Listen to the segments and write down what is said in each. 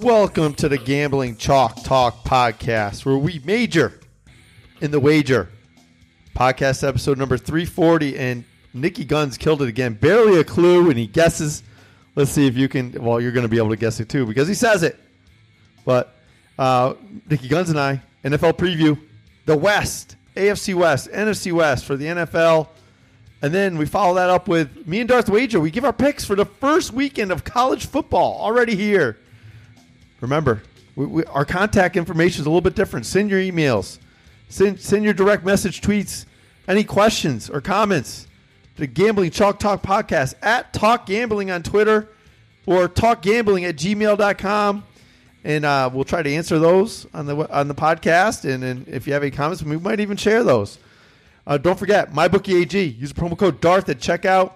Welcome to the Gambling Chalk Talk podcast, where we major in the wager. Podcast episode number 340, and Niki Gunz killed it again. Barely a clue, and he guesses. Let's see if you can. Well, you're going to be able to guess it too because he says it. But uh, Niki Gunz and I, NFL preview, the West, AFC West, NFC West for the NFL. And then we follow that up with me and Darth Wager. We give our picks for the first weekend of college football already here. Remember, we, we, our contact information is a little bit different. Send your emails, send, send your direct message tweets, any questions or comments to Gambling Chalk Talk Podcast at Talk Gambling on Twitter or talkgambling at gmail.com. And uh, we'll try to answer those on the on the podcast. And, and if you have any comments, we might even share those. Uh, don't forget, MyBookie AG. Use promo code DARTH at checkout.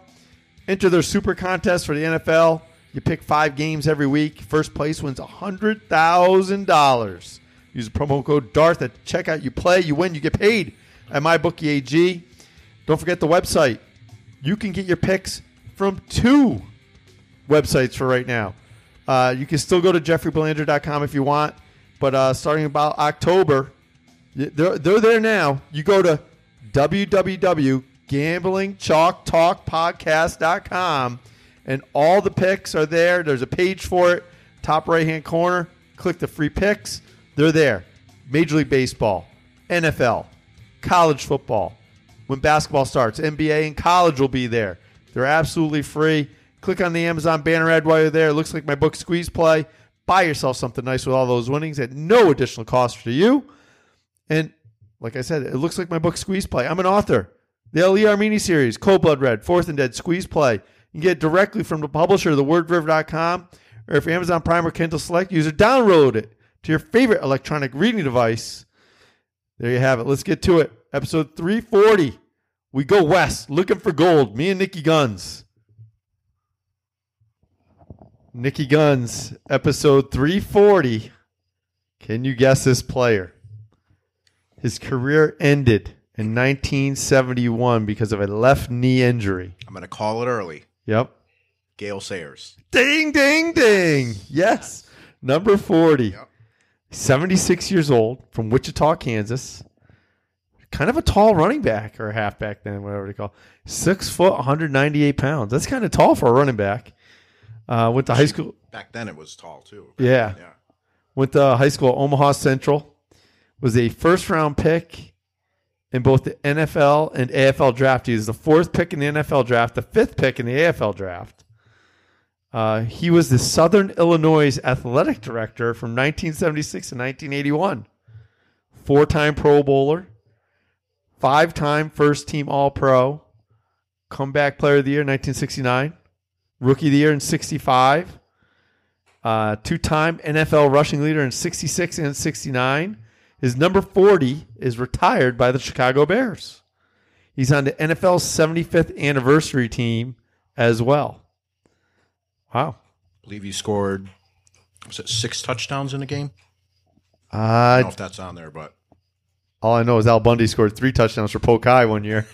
Enter their super contest for the NFL. You pick five games every week. First place wins $100,000. Use the promo code DARTH at checkout. You play, you win, you get paid at MyBookie AG. Don't forget the website. You can get your picks from two websites for right now. Uh, you can still go to jeffreybelanger.com if you want, but uh, starting about October, they're, they're there now. You go to www.gamblingchalktalkpodcast.com and all the picks are there. There's a page for it, top right hand corner. Click the free picks. They're there. Major League Baseball, NFL, college football. When basketball starts, NBA and college will be there. They're absolutely free. Click on the Amazon banner ad while you're there. It looks like my book Squeeze Play. Buy yourself something nice with all those winnings at no additional cost to you. And like I said, it looks like my book Squeeze Play. I'm an author. The Ali Armeni series, Code Blood Red, Fourth and Dead, Squeeze Play. You can get directly from the publisher, thewordverve.com, or if you're Amazon Prime or Kindle Select user, download it to your favorite electronic reading device. There you have it. Let's get to it. Episode 340. We go west looking for gold. Me and Niki Gunz. Niki Gunz, episode 340. Can you guess this player? His career ended in 1971 because of a left knee injury. I'm going to call it early. Yep. Gale Sayers. Ding, ding, ding. Yes. Number 40. Yep. 76 years old from Wichita, Kansas. Kind of a tall running back or halfback then, whatever they call. it. Six foot, 198 pounds. That's kind of tall for a running back. Uh, went to high school. Back then it was tall too. Yeah. Yeah. Went to high school at Omaha Central. Was a first round pick in both the NFL and AFL draft. He was the fourth pick in the NFL draft, the fifth pick in the AFL draft. Uh, he was the Southern Illinois athletic director from 1976 to 1981. Four time Pro Bowler, five time first team All Pro, comeback player of the year 1969, rookie of the year in 65, uh, two time NFL rushing leader in 66 and 69. His number 40 is retired by the Chicago Bears. He's on the NFL's 75th anniversary team as well. Wow. believe he scored was it six touchdowns in a game? I Uh, don't know if that's on there, but all I know is Al Bundy scored three touchdowns for Polk High one year.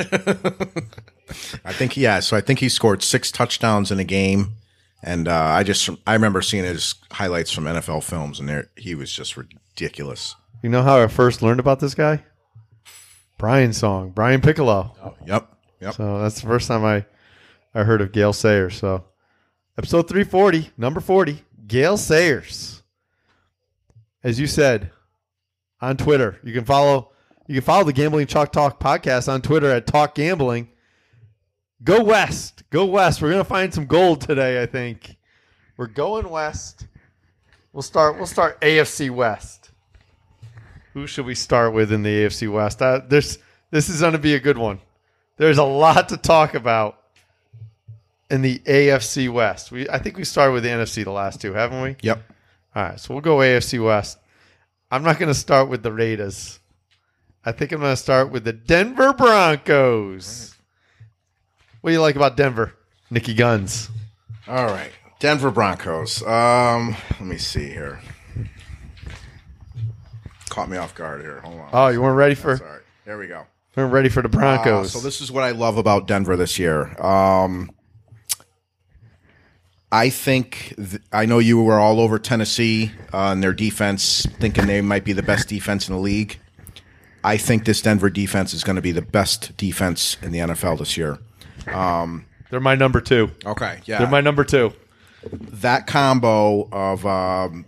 I think yeah. So I think he scored six touchdowns in a game, and uh, I just I remember seeing his highlights from NFL films, and there he was just ridiculous. You know how I first learned about this guy? Brian's song, Brian Piccolo. Oh, yep, yep. So that's the first time I, I heard of Gale Sayers. So episode 340, number 40, Gale Sayers. As you said on Twitter, you can follow you can follow the Gambling Chalk Talk podcast on Twitter at Talk Gambling. Go west. Go west. We're gonna find some gold today, I think. We're going west. We'll start we'll start AFC West. Who should we start with in the AFC West? Uh, this this is going to be a good one. There's a lot to talk about in the AFC West. We I think we started with the NFC the last two, haven't we? Yep. All right, so we'll go AFC West. I'm not going to start with the Raiders. I think I'm going to start with the Denver Broncos. What do you like about Denver, Niki Gunz? All right. Denver Broncos. Um, let me see here. Caught me off guard here. Hold on. Oh, you weren't ready for Sorry. There we go. weren't ready for the Uh, Broncos. so this is what I love about Denver this year. Um, I think th- I know you were all over Tennessee uh, and their defense, thinking they might be the best defense in the league. I think this Denver defense is going to be the best defense in the NFL this year. They're my number two. Okay, yeah, They're my number two. that combo of um,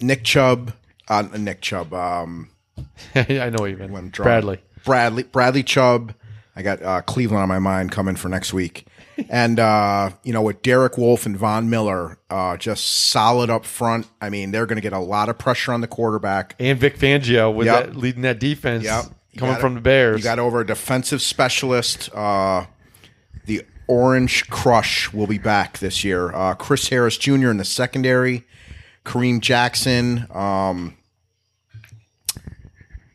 Nick Chubb, uh, Nick Chubb, um, I know what you mean. Bradley. Bradley, Bradley Chubb. I got uh, Cleveland on my mind coming for next week, and uh, you know with Derek Wolfe and Von Miller, uh, just solid up front. I mean, they're going to get a lot of pressure on the quarterback. And Vic Fangio with Yep. that leading that defense Yep. Coming from it. the Bears. You got over a defensive specialist. Uh, the Orange Crush will be back this year. Uh, Chris Harris Jr. in the secondary, Kareem Jackson. Um,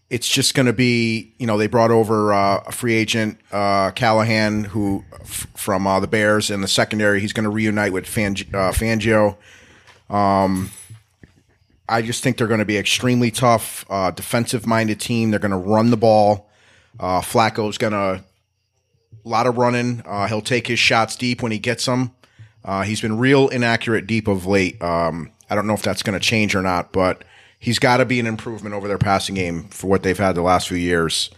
it's just going to be, you know, they brought over uh, a free agent, uh, Callahan, who f- from uh, the Bears in the secondary. He's going to reunite with Fang- uh, Fangio. Um, I just think they're going to be extremely tough, uh, defensive-minded team. They're going to run the ball. Uh, Flacco's going to a lot of running. He'll take his shots deep when he gets them. He's been real inaccurate deep of late. Um, I don't know if that's going to change or not, but he's got to be an improvement over their passing game for what they've had the last few years.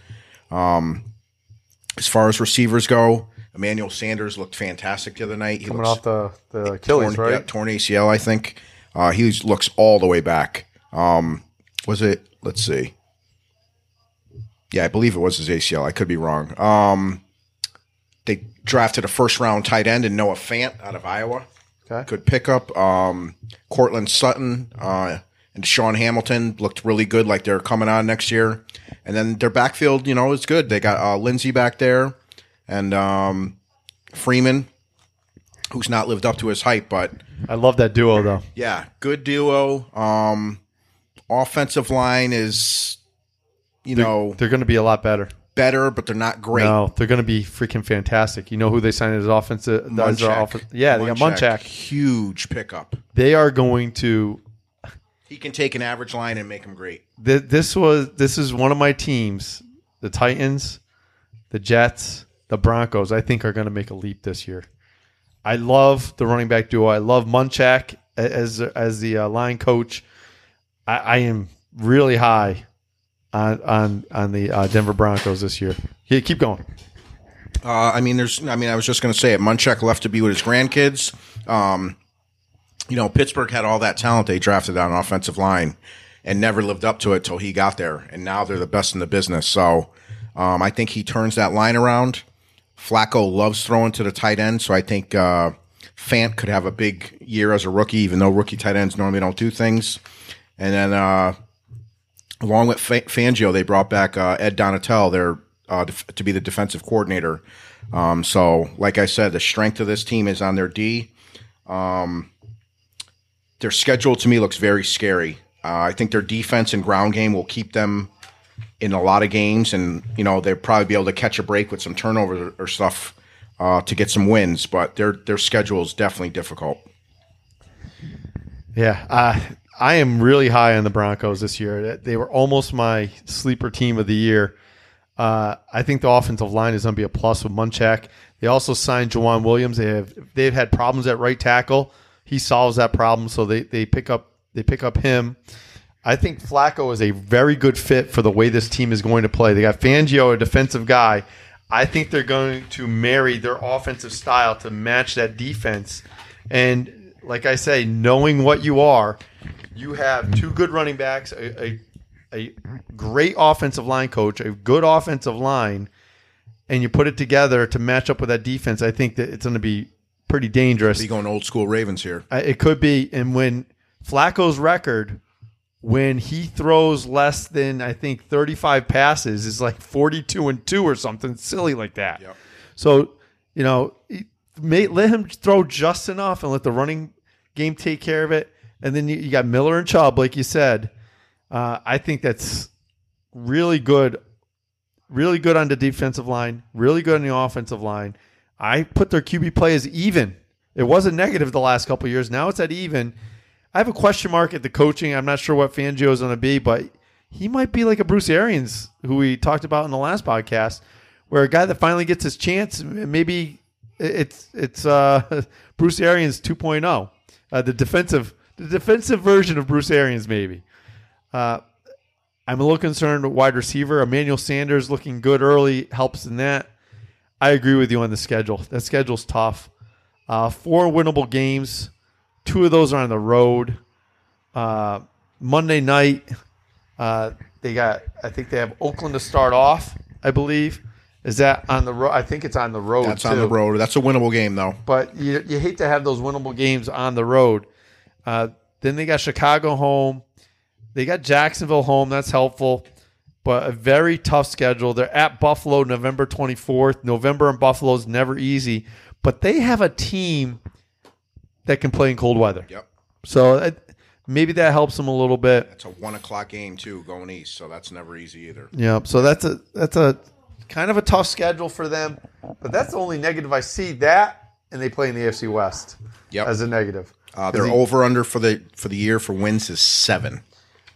Um, as far as receivers go, Emmanuel Sanders looked fantastic the other night. He coming looks off the, the Achilles, torn, right? yeah, torn ACL, I think. Uh, he looks all the way back. Um, was it? Let's see. Yeah, I believe it was his ACL. I could be wrong. Um, they drafted a first round tight end in Noah Fant out of Iowa. Okay. Good pickup. Um, Courtland Sutton uh, and Sean Hamilton looked really good, like they're coming on next year. And then their backfield, you know, is good. They got uh, Lindsay back there and um, Freeman, who's not lived up to his hype, but I love that duo though. yeah, good duo. Um, offensive line is, you know, They're going to be a lot better. better, but they're not great. No, they're going to be freaking fantastic. You know who they signed as offensive? their Munchak. yeah, they got Munchak. Huge pickup. They are going to. He can take an average line and make him great. Th- this was this is one of my teams. The Titans, the Jets, the Broncos. I think are going to make a leap this year. I love the running back duo. I love Munchak as as the uh, line coach. I, I am really high on on on the uh, Denver Broncos this year. Yeah, keep going. Uh, I mean, there's. I mean, I was just going to say it. Munchak left to be with his grandkids. Um, you know, Pittsburgh had all that talent they drafted on offensive line, and never lived up to it till he got there. And now they're the best in the business. So, um, I think he turns that line around. Flacco loves throwing to the tight end, so I think uh, Fant could have a big year as a rookie, even though rookie tight ends normally don't do things. And then, uh, along with Fa- Fangio, they brought back uh, Ed Donatell there uh, def- to be the defensive coordinator. Um, so, like I said, the strength of this team is on their D. Um, their schedule to me looks very scary. Uh, I think their defense and ground game will keep them in a lot of games, and you know they'll probably be able to catch a break with some turnovers or, or stuff uh, to get some wins. But their their schedule is definitely difficult. Yeah, uh, I am really high on the Broncos this year. They were almost my sleeper team of the year. Uh, I think the offensive line is going to be a plus with Munchak. They also signed Ja'Wuan Williams. They have they've had problems at right tackle. He solves that problem, so they, they pick up they pick up him. I think Flacco is a very good fit for the way this team is going to play. They got Fangio, a defensive guy. I think they're going to marry their offensive style to match that defense. And like I say, knowing what you are, you have two good running backs, a, a, a great offensive line coach, a good offensive line, and you put it together to match up with that defense. I think that it's going to be pretty dangerous. Be going old school Ravens here. Uh, It could be. And when Flacco's record, when he throws less than I think 35 passes, is like 42 and two or something silly like that. Yep. So you know, may, let him throw just enough and let the running game take care of it. And then you, you got Miller and Chubb, like you said. Uh, I think that's really good, really good on the defensive line, really good on the offensive line. I put their QB play as even. It wasn't negative the last couple years. Now it's at even. I have a question mark at the coaching. I'm not sure what Fangio is going to be, but he might be like a Bruce Arians, who we talked about in the last podcast, where a guy that finally gets his chance, maybe it's it's uh, Bruce Arians 2.0, uh, the defensive the defensive version of Bruce Arians maybe. Uh, I'm a little concerned with wide receiver. Emmanuel Sanders looking good early helps in that. I agree with you on the schedule. That schedule's tough. Uh, four winnable games. Two of those are on the road. Uh, Monday night, uh, they got. I think they have Oakland to start off. I believe. Is that on the road? I think it's on the road. That's too. on the road. That's a winnable game, though. But you, you hate to have those winnable games on the road. Uh, then they got Chicago home. They got Jacksonville home. That's helpful. But a very tough schedule. They're at Buffalo November 24th. November in Buffalo is never easy. But they have a team that can play in cold weather. Yep. So uh, maybe that helps them a little bit. It's a one o'clock game too, going east, so that's never easy either. Yeah, so that's a that's a kind of a tough schedule for them. But that's the only negative I see. That and they play in the AFC West Yep. as a negative. Uh, he- over under for the for the year for wins is seven.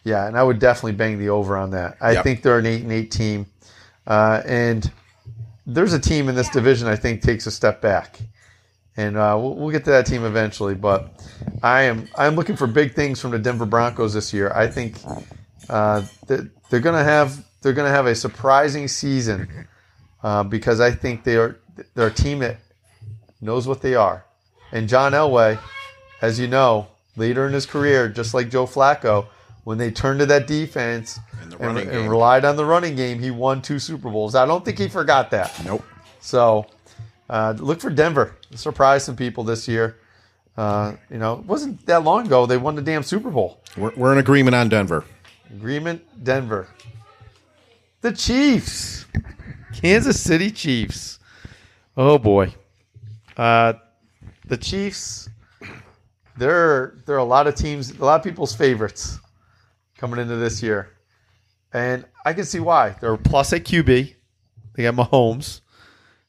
Yeah, and I would definitely bang the over on that. I Yep. think they're an eight and eight team, uh, and there's a team in this division I think takes a step back, and uh, we'll, we'll get to that team eventually. But I am I'm looking for big things from the Denver Broncos this year. I think uh, that they're gonna have they're gonna have a surprising season uh, because I think they are they're a team that knows what they are, and John Elway, as you know, later in his career, just like Joe Flacco, when they turned to that defense And and, and relied on the running game, he won two Super Bowls. I don't think he forgot that. Nope. So uh, look for Denver. Surprise some people this year. Uh, you know, it wasn't that long ago they won the damn Super Bowl. We're, we're in agreement on Denver. Agreement, Denver. The Chiefs. Kansas City Chiefs. Oh boy. Uh, the Chiefs, There, are, they're a lot of teams, a lot of people's favorites coming into this year. And I can see why. They're plus at QB. They got Mahomes.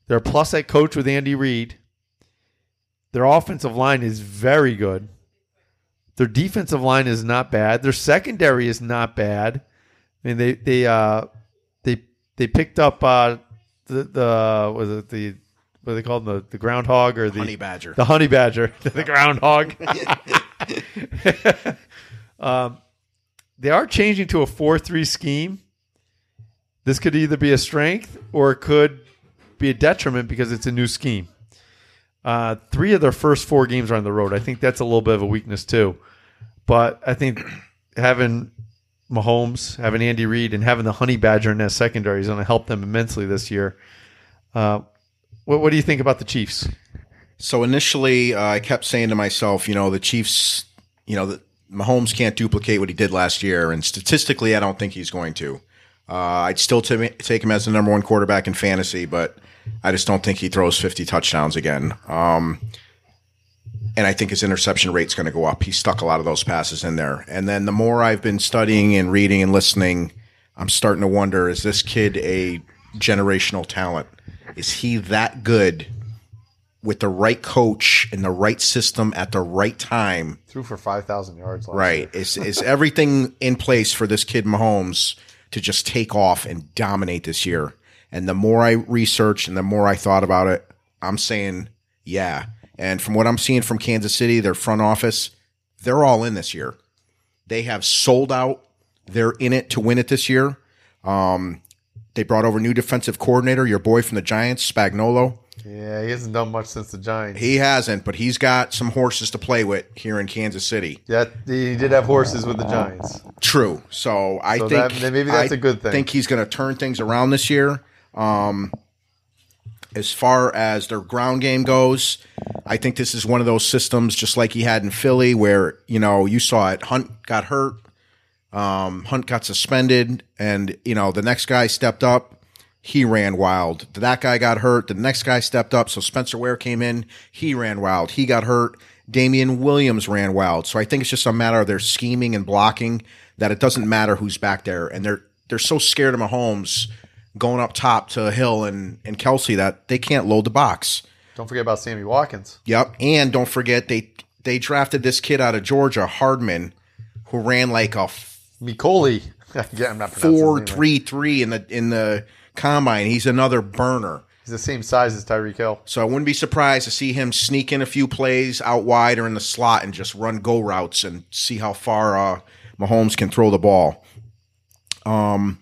They're a plus at coach with Andy Reid. Their offensive line is very good. Their defensive line is not bad. Their secondary is not bad. I mean, they they uh they they picked up uh the the was it the what do they call them the, the groundhog or the Honey Badger. the honey badger the groundhog. um, they are changing to a four three scheme. This could either be a strength or it could be a detriment because it's a new scheme. Uh, three of their first four games are on the road. I think that's a little bit of a weakness too. But I think having Mahomes, having Andy Reid, and having the Honey Badger in that secondary is going to help them immensely this year. Uh, what, what do you think about the Chiefs? So initially, uh, I kept saying to myself, you know, the Chiefs, you know, the, Mahomes can't duplicate what he did last year, and statistically, I don't think he's going to. Uh, I'd still t- take him as the number one quarterback in fantasy, but I just don't think he throws 50 touchdowns again. Um, and I think his interception rate's going to go up. He stuck a lot of those passes in there. And then the more I've been studying and reading and listening, I'm starting to wonder: is this kid a generational talent? Is he that good with the right coach and the right system at the right time? Threw for five thousand yards. Last Right? Is is everything in place for this kid Mahomes to just take off and dominate this year? And the more I researched and the more I thought about it, I'm saying, yeah. And from what I'm seeing from Kansas City, their front office, they're all in this year. They have sold out. They're in it to win it this year. Um, they brought over new defensive coordinator, your boy from the Giants, Spagnuolo. Yeah, he hasn't done much since the Giants. He hasn't, but he's got some horses to play with here in Kansas City. Yeah, he did have horses with the Giants. True. So I So think that- maybe that's a a good thing. I think he's going to turn things around this year. Um, as far as their ground game goes, I think this is one of those systems, just like he had in Philly, where you know you saw it. Hunt got hurt, um, Hunt got suspended, and you know the next guy stepped up. He ran wild. That guy got hurt. The next guy stepped up. So Spencer Ware came in. He ran wild. He got hurt. Damien Williams ran wild. So I think it's just a matter of their scheming and blocking that it doesn't matter who's back there. And they're they're so scared of Mahomes going up top to Hill and, and Kelce that they can't load the box. Don't forget about Sammy Watkins. Yep. And don't forget they they drafted this kid out of Georgia, Hardman, who ran like a Mikoli. yeah, I'm not four three three in the in the combine. He's another burner. He's the same size as Tyreek Hill. So I wouldn't be surprised to see him sneak in a few plays out wide or in the slot and just run go routes and see how far uh, Mahomes can throw the ball. Um,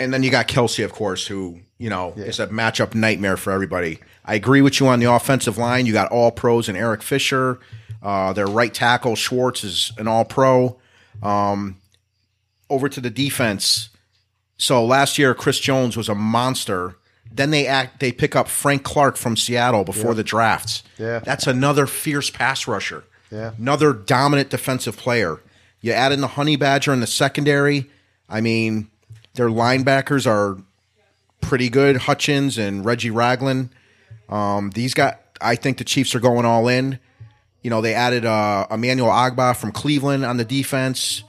and then you got Kelce, of course, who you know is a matchup nightmare for everybody. I agree with you on the offensive line. You got all pros and Eric Fisher. Uh, their right tackle Schwartz is an all pro. Um, over to the defense. So last year, Chris Jones was a monster. Then they act. They pick up Frank Clark from Seattle before the drafts. Yeah. that's another fierce pass rusher. Yeah. another dominant defensive player. You add in the Honey Badger in the secondary. I mean, their linebackers are pretty good. Hitchens and Reggie Ragland. Um, these got. I think the Chiefs are going all in. You know, they added uh, Emmanuel Ogbah from Cleveland on the defense.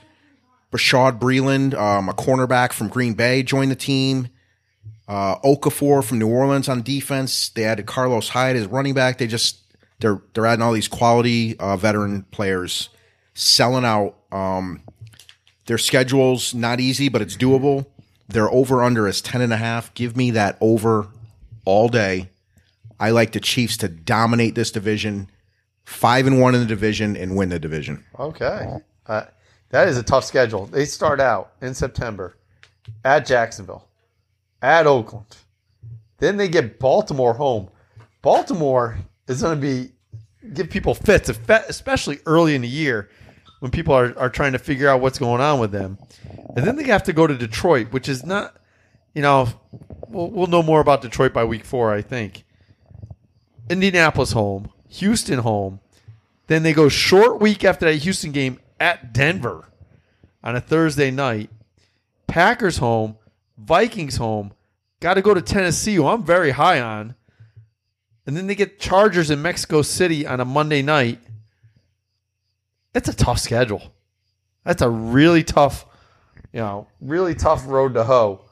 Rashad Breeland, um, a cornerback from Green Bay, joined the team. Uh, Okafor from New Orleans on defense. They added Carlos Hyde as running back. They just they're they're adding all these quality uh, veteran players, selling out. Um, their schedule's not easy, but it's doable. Their over under is ten and a half. Give me that over all day. I like the Chiefs to dominate this division, five and one in the division, and win the division. Okay. Uh, that is a tough schedule. They start out in September at Jacksonville, at Oakland. Then they get Baltimore home. Baltimore is going to be give people fits, especially early in the year when people are, are trying to figure out what's going on with them. And then they have to go to Detroit, which is not, you know, we'll, we'll know more about Detroit by week four, I think. Indianapolis home, Houston home. Then they go short week after that Houston game at Denver on a Thursday night. Packers home, Vikings home. Got to go to Tennessee, who I'm very high on. And then they get Chargers in Mexico City on a Monday night. It's a tough schedule. That's a really tough, you know, really tough road to hoe.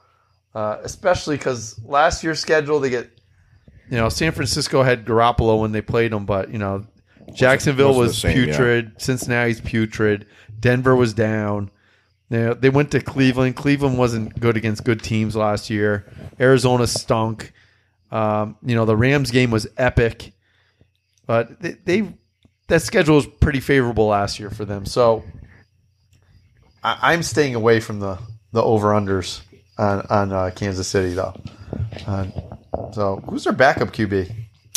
Uh, especially because last year's schedule, they get, you know, San Francisco had Garoppolo when they played them, but, you know, Jacksonville was same, yeah. putrid. Cincinnati's putrid. Denver was down. They, they went to Cleveland. Cleveland wasn't good against good teams last year. Arizona stunk. Um, you know, the Rams game was epic, but they, they that schedule was pretty favorable last year for them. So I, I'm staying away from the the over unders on on uh, Kansas City though. Uh, so who's their backup QB?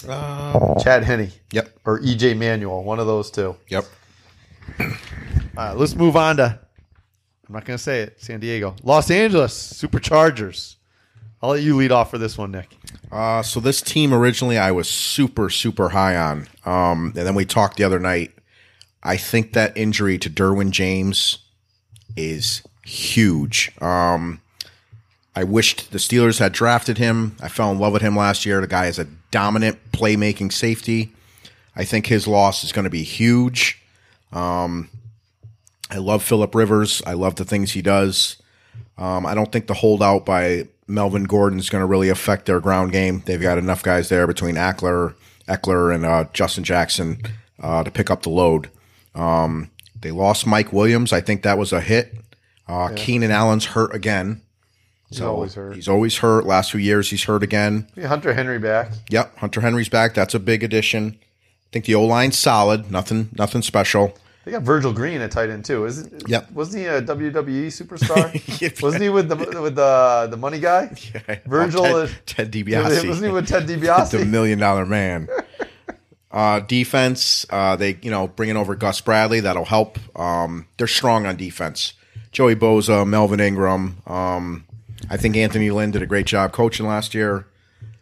Chad Henne Yep. or EJ Manuel, one of those two. Yep. All right, let's move on to. I'm not going to say it. San Diego, Los Angeles Superchargers. I'll let you lead off for this one, Nick. Uh, so this team originally I was super super high on, um, and then we talked the other night. I think that injury to Derwin James is huge. Um, I wished the Steelers had drafted him. I fell in love with him last year. The guy is a dominant playmaking safety. I think his loss is going to be huge. Um, I love Philip Rivers. I love the things he does. Um, I don't think the holdout by Melvin Gordon is going to really affect their ground game. They've got enough guys there between Ekeler, Ekeler, and uh, Justin Jackson uh, to pick up the load. Um, they lost Mike Williams. I think that was a hit. Uh, Keenan Allen's hurt again. He's always hurt. He's always hurt. Last few years, he's hurt again. Yeah, Hunter Henry back. Yep, Hunter Henry's back. That's a big addition. I think the O line's solid. Nothing, nothing special. They got Virgil Green at tight end too. Isn't? Yep. Wasn't he a WWE superstar? Yeah. Wasn't he with the with the the money guy? Virgil Oh, Ted, Ted DiBiase. Wasn't he with Ted DiBiase? the million dollar man. Uh, defense, uh, they you know bringing over Gus Bradley that'll help. Um, they're strong on defense. Joey Bosa, Melvin Ingram. Um, I think Anthony Lynn did a great job coaching last year.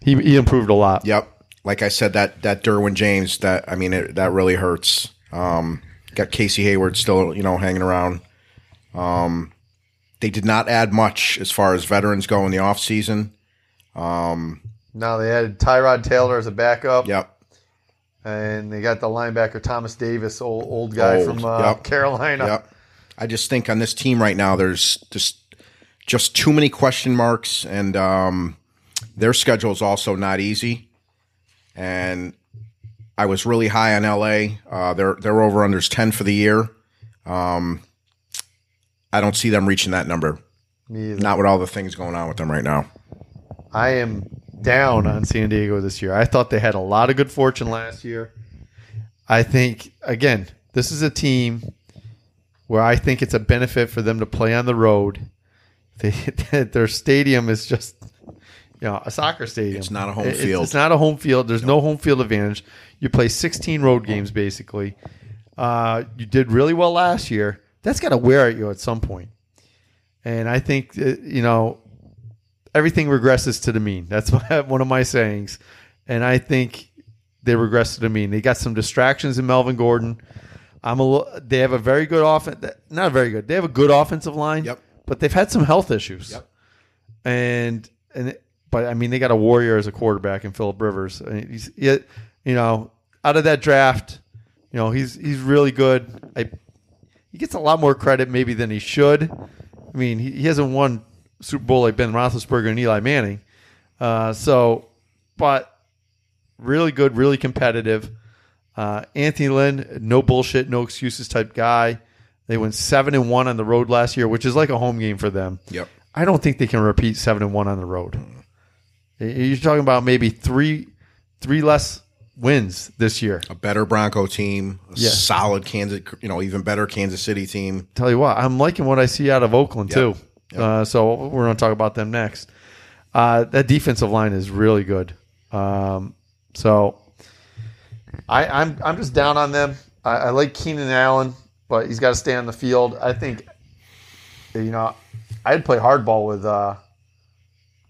he he improved a lot. Yep, like I said, that that Derwin James, that I mean, it, that really hurts. Um, got Casey Hayward still, you know, hanging around. Um, they did not add much as far as veterans go in the offseason. Now they added Tyrod Taylor as a backup, Yep. and they got the linebacker Thomas Davis, old old guy Old, from uh, yep. Carolina. Yep. I just think on this team right now, there's just just too many question marks, and um, their schedule is also not easy. And I was really high on LA. Uh, their their over unders ten for the year. Um, I don't see them reaching that number. Me. Not with all the things going on with them right now. I am down on San Diego this year. I thought they had a lot of good fortune last year. I think again, this is a team where I think it's a benefit for them to play on the road. They, their stadium is just you know a soccer stadium. It's not a home it's- field. It's not a home field. There's no home field advantage. You play 16 road games basically. Uh, you did really well last year. That's got to wear at you at some point. And I think uh, you know everything regresses to the mean. That's one of my sayings. And I think they regress to the mean. They got some distractions in Melvin Gordon. I'm a. They have a very good offense. Not very good. They have a good offensive line. Yep. But they've had some health issues. Yep. And and it- but I mean they got a warrior as a quarterback in Philip Rivers. I mean, he's you know out of that draft, you know he's he's really good. I he gets a lot more credit maybe than he should. I mean, he, he hasn't won Super Bowl like Ben Roethlisberger and Eli Manning. Uh, so, but really good, really competitive. Uh, Anthony Lynn, no bullshit, no excuses type guy. They went seven and one on the road last year, which is like a home game for them. Yep. I don't think they can repeat seven and one on the road. You're talking about maybe three, three less wins this year. A better Bronco team, a Yeah. solid Kansas, you know, even better Kansas City team. Tell you what, I'm liking what I see out of Oakland too. Yep. Uh, so we're going to talk about them next. Uh, that defensive line is really good. Um, so I, I'm I'm just down on them. I, I like Keenan Allen, but he's got to stay on the field. I think you know I'd play hardball with uh,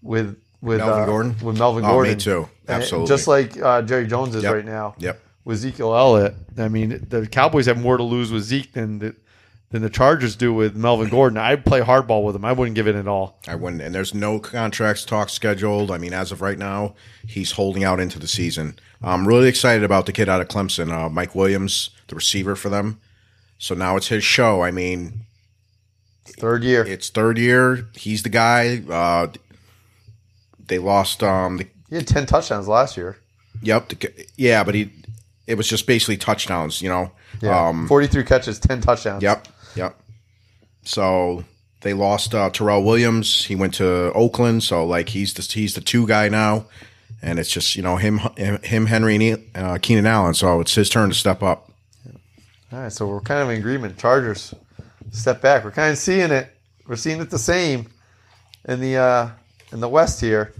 with with Melvin uh, Gordon? with Melvin Oh, me Gordon too. And Absolutely. just like uh, Jerry Jones is Yep. right now Yep. with Ezekiel Elliott. I mean, the Cowboys have more to lose with Zeke than the, than the Chargers do with Melvin Gordon. I'd play hardball with him. I wouldn't give it at all. I wouldn't. And there's no contracts talk scheduled. I mean, as of right now, he's holding out into the season. I'm really excited about the kid out of Clemson, uh, Mike Williams, the receiver for them. So now it's his show. I mean, Third year. it's third year. He's the guy. Uh, they lost. Um, the, He had 10 touchdowns last year. yep. The, yeah, but he. It was just basically touchdowns. You know. Yeah. Um, 43 catches, 10 touchdowns. Yep, yep. So they lost uh, Tyrell Williams. He went to Oakland. So like he's the he's the two guy now, and it's just you know him him Henry and uh, Keenan Allen. So it's his turn to step up. All right, so we're kind of in agreement. Chargers step back. We're kind of seeing it. We're seeing it the same in the uh, in the West here.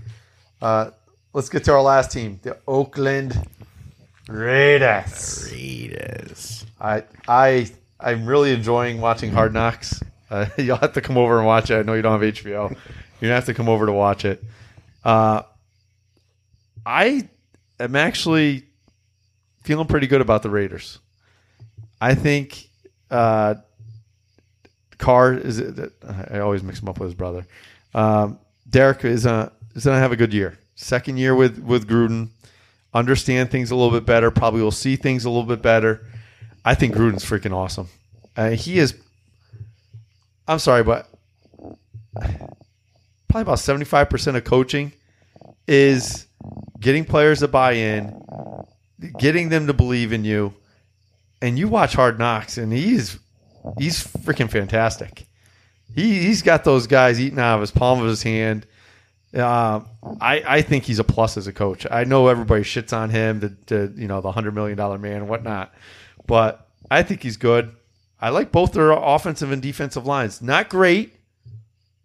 Uh, let's get to our last team, the Oakland Raiders. Raiders. I I I'm really enjoying watching Hard Knocks. Uh, you'll have to come over and watch it. I know you don't have HBO. You're gonna have to come over to watch it. Uh, I am actually feeling pretty good about the Raiders. I think uh, Carr is. It, I always mix him up with his brother. Um, Derek is a, is gonna have a good year. Second year with with Gruden. Understand things a little bit better. Probably will see things a little bit better. I think Gruden's freaking awesome. Uh, he is. I'm sorry, but probably about 75 percent of coaching is getting players to buy in, getting them to believe in you, and you watch Hard Knocks, and he's he's freaking fantastic. He he's got those guys eating out of his palm of his hand. Uh, I I think he's a plus as a coach. I know everybody shits on him, the, the you know the hundred million dollar man and whatnot, but I think he's good. I like both their offensive and defensive lines. Not great,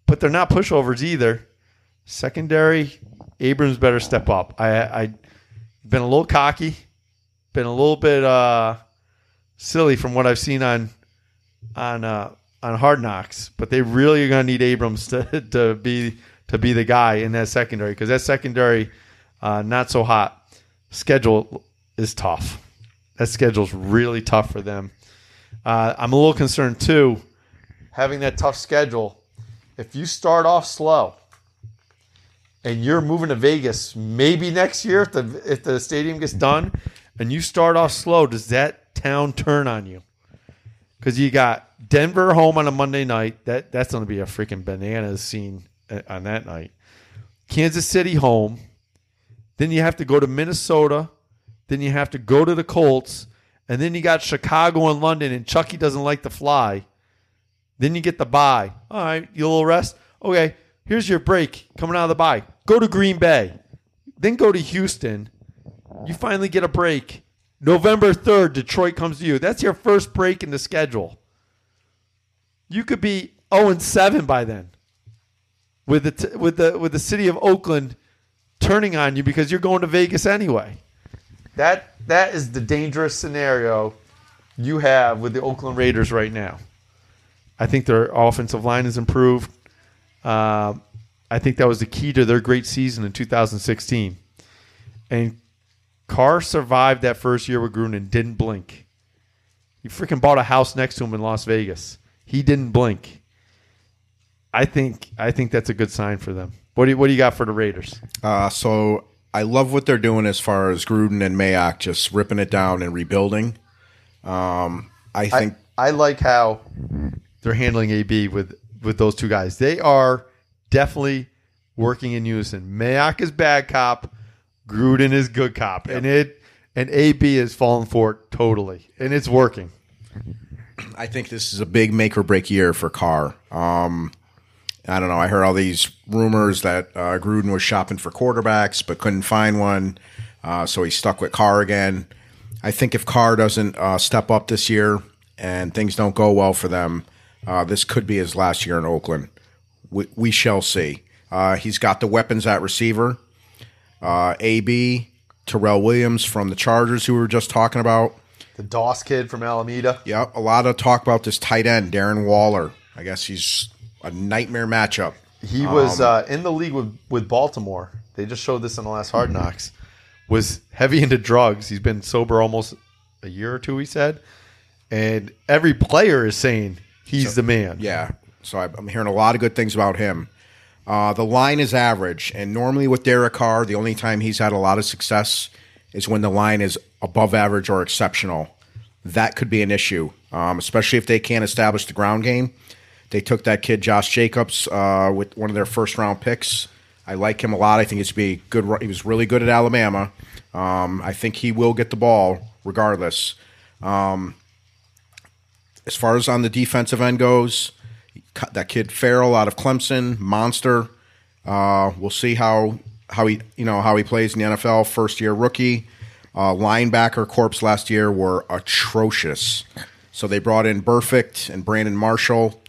but they're not pushovers either. Secondary, Abrams better step up. I I been a little cocky, been a little bit uh, silly from what I've seen on on uh, on Hard Knocks, but they really are going to need Abrams to, to be to be the guy in that secondary because that secondary uh, not so hot. Schedule is tough. That schedule's really tough for them. Uh, I'm a little concerned too, having that tough schedule. If you start off slow and you're moving to Vegas, maybe next year if the if the stadium gets done, and you start off slow, does that town turn on you? Because you got Denver home on a Monday night. That that's going to be a freaking bananas scene uh, on that night. Kansas City home. Then you have to go to Minnesota. Then you have to go to the Colts. And then you got Chicago and London, and Chucky doesn't like to fly. Then you get the bye. All right, you little rest. Okay, here's your break coming out of the bye. Go to Green Bay. then go to Houston. You finally get a break. November 3rd, Detroit comes to you. That's your first break in the schedule. You could be 0 and 7 by then. With the t- with the with the city of Oakland turning on you because you're going to Vegas anyway. That that is the dangerous scenario you have with the Oakland Raiders right now. I think their offensive line has improved. Uh, I think that was the key to their great season in 2016. And Carr survived that first year with Gruden and didn't blink. He freaking bought a house next to him in Las Vegas. He didn't blink. I think I think that's a good sign for them. What do you, what do you got for the Raiders? Uh, so I love what they're doing as far as Gruden and Mayock just ripping it down and rebuilding. Um, I think I, I like how they're handling AB with with those two guys. They are definitely working in unison. Mayock is bad cop, Gruden is good cop, and it and AB is falling for it totally, and it's working. I think this is a big make or break year for Carr. Um, I don't know. I heard all these rumors that uh, Gruden was shopping for quarterbacks but couldn't find one, uh, so he stuck with Carr again. I think if Carr doesn't uh, step up this year and things don't go well for them, uh, this could be his last year in Oakland. We, we shall see. Uh, he's got the weapons at receiver. Uh, AB, Tyrell Williams from the Chargers, who we were just talking about. The Doss kid from Alameda. Yep, a lot of talk about this tight end, Darren Waller. I guess he's a nightmare matchup. He was uh, in the league with, with Baltimore. They just showed this in the last Hard Knocks. Was heavy into drugs. He's been sober almost a year or two. He said, and every player is saying he's the man. Yeah, so I- I'm hearing a lot of good things about him. Uh, the line is average, and normally with Derek Carr, the only time he's had a lot of success is when the line is above average or exceptional. That could be an issue, um, especially if they can't establish the ground game. They took that kid Josh Jacobs uh, with one of their first round picks. I like him a lot. I think it's be good. He was really good at Alabama. Um, I think he will get the ball regardless. Um, as far as on the defensive end goes, that kid Ferrell out of Clemson, monster. Uh, we'll see how how he you know how he plays in the NFL. First year rookie, uh, linebacker corps last year were atrocious. So they brought in Burfict and Brandon Marshall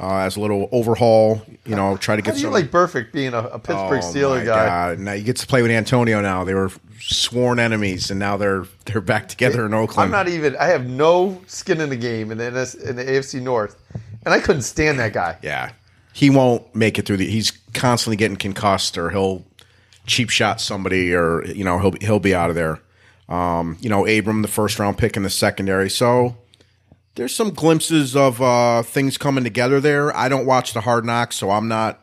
uh, as a little overhaul. You know, try to How get do you some. like Burfict being a, a Pittsburgh Oh, Steeler guy? God. Now you get to play with Antonio. Now they were sworn enemies, and now they're they're back together in Oakland. I'm not even. I have no skin in the game in the NS, in the AFC North, and I couldn't stand that guy. Yeah, he won't make it through the. He's constantly getting concussed, or he'll cheap shot somebody, or you know he'll he'll be out of there. Um, you know, Abram, the first round pick in the secondary. So there's some glimpses of uh, things coming together there. I don't watch the Hard Knocks, so I'm not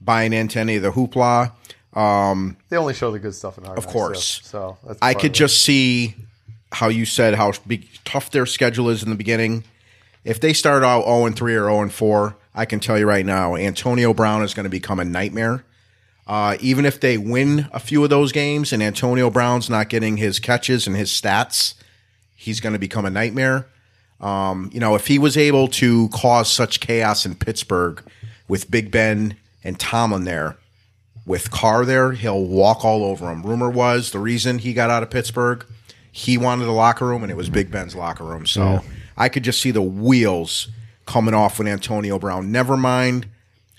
buying into any of the hoopla. Um, They only show the good stuff in Hard knocks. Of course. So that's I could just see how you said how big, tough their schedule is in the beginning. If they start out 0 and 3 or 0 and 4, I can tell you right now, Antonio Brown is going to become a nightmare. Uh, even if they win a few of those games and Antonio Brown's not getting his catches and his stats, he's going to become a nightmare. Um, you know, if he was able to cause such chaos in Pittsburgh with Big Ben and Tomlin there, with Carr there, he'll walk all over him. Rumor was the reason he got out of Pittsburgh, he wanted the locker room, and it was Big Ben's locker room. So I could just see the wheels coming off with Antonio Brown. Never mind,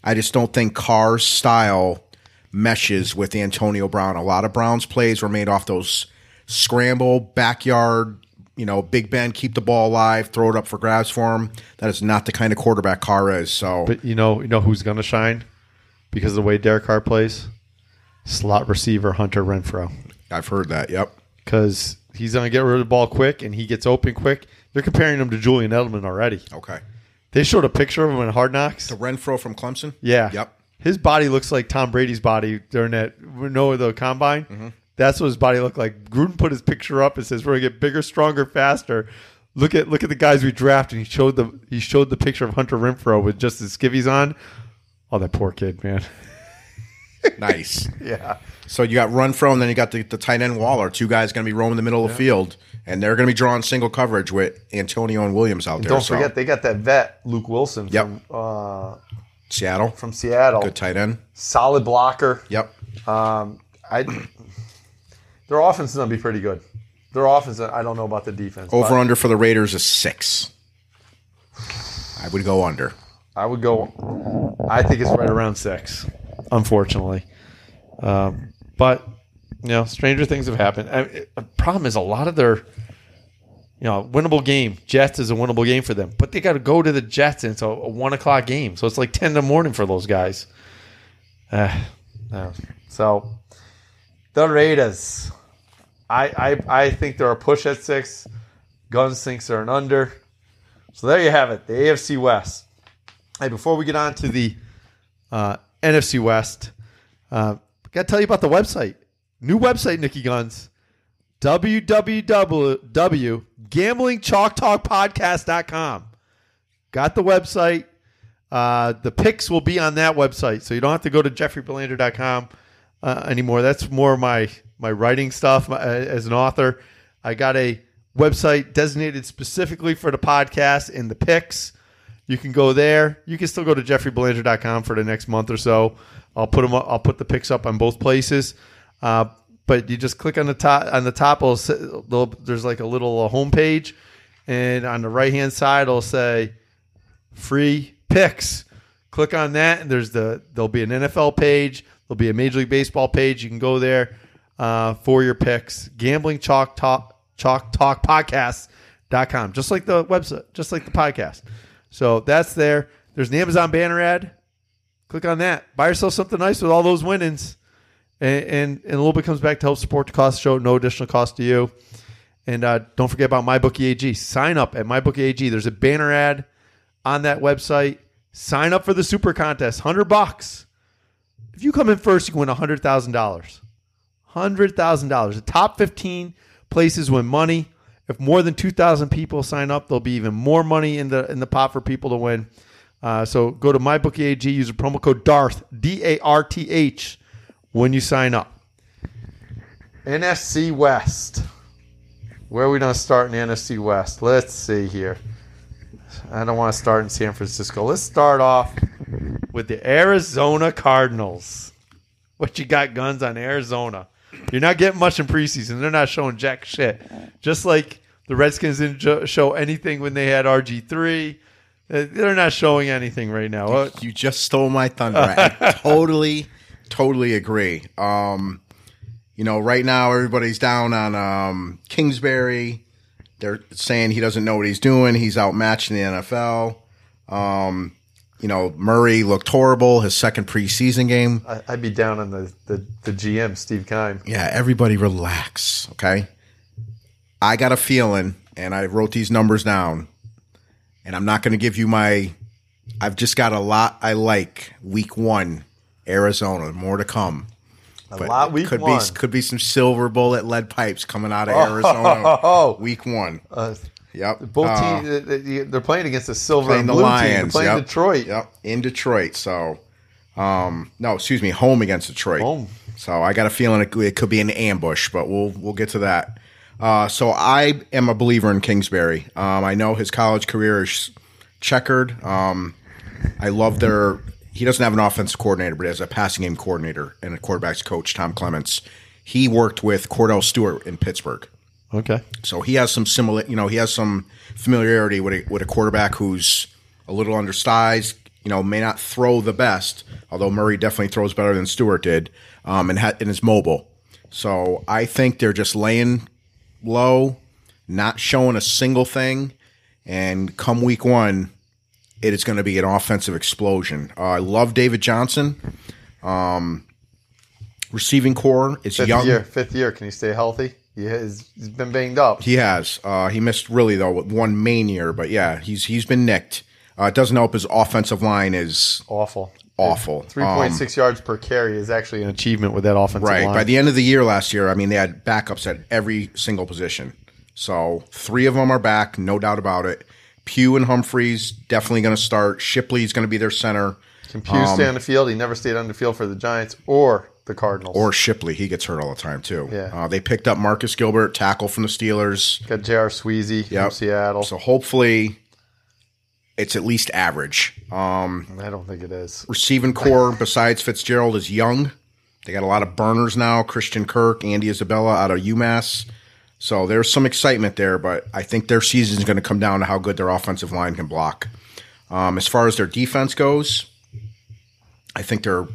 I just don't think Carr's style meshes with Antonio Brown. A lot of Brown's plays were made off those scramble backyard. You know, Big Ben keep the ball alive, throw it up for grabs for him. That is not the kind of quarterback Carr is. So But you know, you know who's going to shine because of the way Derek Carr plays. Slot receiver Hunter Renfrow I've heard that. Yep. because he's going to get rid of the ball quick and he gets open quick. They're comparing him to Julian Edelman already. Okay. They showed a picture of him in Hard Knocks. The Renfrow from Clemson. Yeah. Yep. His body looks like Tom Brady's body during that no the combine. Mm-hmm. That's what his body looked like. Gruden put his picture up and says we're gonna get bigger, stronger, faster. Look at look at the guys we drafted. He showed the he showed the picture of Hunter Renfrow with just his skivvies on. Oh, that poor kid, man. Nice. Yeah. So you got Renfrow, and then you got the, the tight end Waller. Two guys going to be roaming the middle of the field, and they're going to be drawing single coverage with Antonio and Williams out there. Don't so, forget they got that vet Luke Wilson Yep. from uh, Seattle, from Seattle. good tight end. Solid blocker. Yep. Um, I their offense is gonna be pretty good. Their offense, I don't know about the defense. Over under for the Raiders is six. I would go under. I would go. I think it's right around six, unfortunately. Um, but you know, stranger things have happened. I, the problem is a lot of their, you know, winnable game. Jets is a winnable game for them, but they got to go to the Jets, and it's a, a one o'clock game, so it's like ten in the morning for those guys. Uh. So the Raiders, I, I I think they're a push at six. Gunz thinks they're an under. So there you have it, the AFC West. Hey, before we get on to the uh, NFC West, uh, got to tell you about the website. New website, Niki Gunz. www.gamblingchalktalkpodcast.com. Got the website. Uh, the picks will be on that website, so you don't have to go to jeffreybelanger.com uh, anymore. That's more my my writing stuff my, uh, as an author. I got a website designated specifically for the podcast and the picks. You can go there. You can still go to jeffreybelanger.com for the next month or so. I'll put them. Up, I'll put the picks up on both places. Uh, but you just click on the top. On the top, it'll there's like a little uh, home page, and on the right hand side, it'll say free picks. Click on that, and there's the there'll be an NFL page. There'll be a Major League Baseball page. You can go there uh, for your picks. Gambling Chalk Talk Chalk Talk Podcast.com. Just like the website, just like the podcast. So that's there. There's an Amazon banner ad. Click on that. Buy yourself something nice with all those winnings. And, and, and a little bit comes back to help support the cost of the show. No additional cost to you. And uh, don't forget about MyBookieAG. Sign up at MyBookieAG. There's a banner ad on that website. Sign up for the super contest. 100 bucks. If you come in first, you can win $100,000. $100,000. The top 15 places win money. If more than 2,000 people sign up, there'll be even more money in the in the pot for people to win. Uh, so go to MyBookieAG, use a promo code DARTH, D A R T H, when you sign up. NFC West. Where are we going to start in the NFC West? Let's see here. I don't want to start in San Francisco. Let's start off with the Arizona Cardinals. What you got Gunz on Arizona? You're not getting much in preseason. They're not showing jack shit. Just like the Redskins didn't jo- show anything when they had RG3. Uh, They're not showing anything right now. You just stole my thunder. I totally, totally agree. Um, you know, right now everybody's down on um, Kingsbury. They're saying he doesn't know what he's doing. He's outmatched in the NFL. Um, you know, Murray looked horrible his second preseason game. I- I'd be down on the, the, the GM, Steve Keim. Yeah, everybody relax, okay? I got a feeling, and I wrote these numbers down, and I'm not going to give you my. I've just got a lot I like. Week one, Arizona, more to come. A But lot week could one. be could be some silver bullet lead pipes coming out of Arizona. Oh. Week one. Uh, Yep. both Uh, teams, they- they- they're playing against the silver and the blue team. Lions. They're playing yep. Detroit. Yep. In Detroit. So, um, no, excuse me, home against Detroit. Home. So I got a feeling it, it could be an ambush, but we'll we'll get to that. Uh, so I am a believer in Kingsbury. Um, I know his college career is checkered. Um, I love their. He doesn't have an offensive coordinator, but he has a passing game coordinator and a quarterbacks coach, Tom Clements. He worked with Kordell Stewart in Pittsburgh. Okay. So he has some similar, you know, he has some familiarity with a, with a quarterback who's a little undersized, you know, may not throw the best, although Murray definitely throws better than Stewart did, um, and, ha- and is mobile. So I think they're just laying low, not showing a single thing, and come week one, it is going to be an offensive explosion. Uh, I love David Johnson. Um, receiving core is Fifth young. year. Fifth year. Can he stay healthy? He has, he's been banged up. He has. Uh, he missed really though with one main year, but yeah, he's he's been nicked. Uh, it doesn't help his offensive line is Awful. awful. Three point six yards per carry is actually an achievement with that offensive Um, right. line. By the end of the year last year, I mean they had backups at every single position. So three of them are back, no doubt about it. Pugh and Humphries definitely going to start. Shipley's going to be their center, Can Pugh stay on the field? He never stayed on the field for the Giants or the Cardinals. or Shipley. He gets hurt all the time too. Yeah. Uh, they picked up Marcus Gilbert, tackle from the Steelers. got J.R. Sweezy from Yep. Seattle. So hopefully, it's at least average. Um, I don't think it is. receiving core besides Fitzgerald is young. They got a lot of burners now. Christian Kirk, Andy Isabella out of UMass. So there's some excitement there, but I think their season is going to come down to how good their offensive line can block. Um, as far as their defense goes, I think they're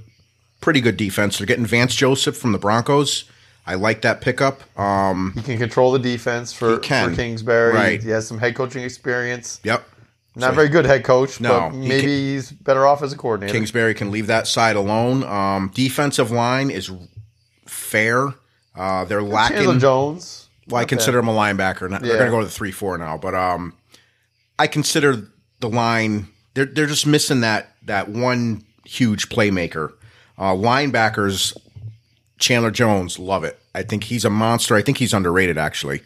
pretty good defense. They're getting Vance Joseph from the Broncos. I like that pickup. Um, He can control the defense for, for Kingsbury. Right. He has some head coaching experience. yep. Not So very good head coach, No, but he maybe can- he's better off as a coordinator. Kingsbury can leave that side alone. Um, defensive line is fair. Uh, they're Chandler lacking. Jones. Well, I consider him a linebacker. Not, They're going to go to the three four now, but um, I consider the line. They're they're just missing that that one huge playmaker. Uh, linebackers, Chandler Jones, love it. I think he's a monster. I think he's underrated actually.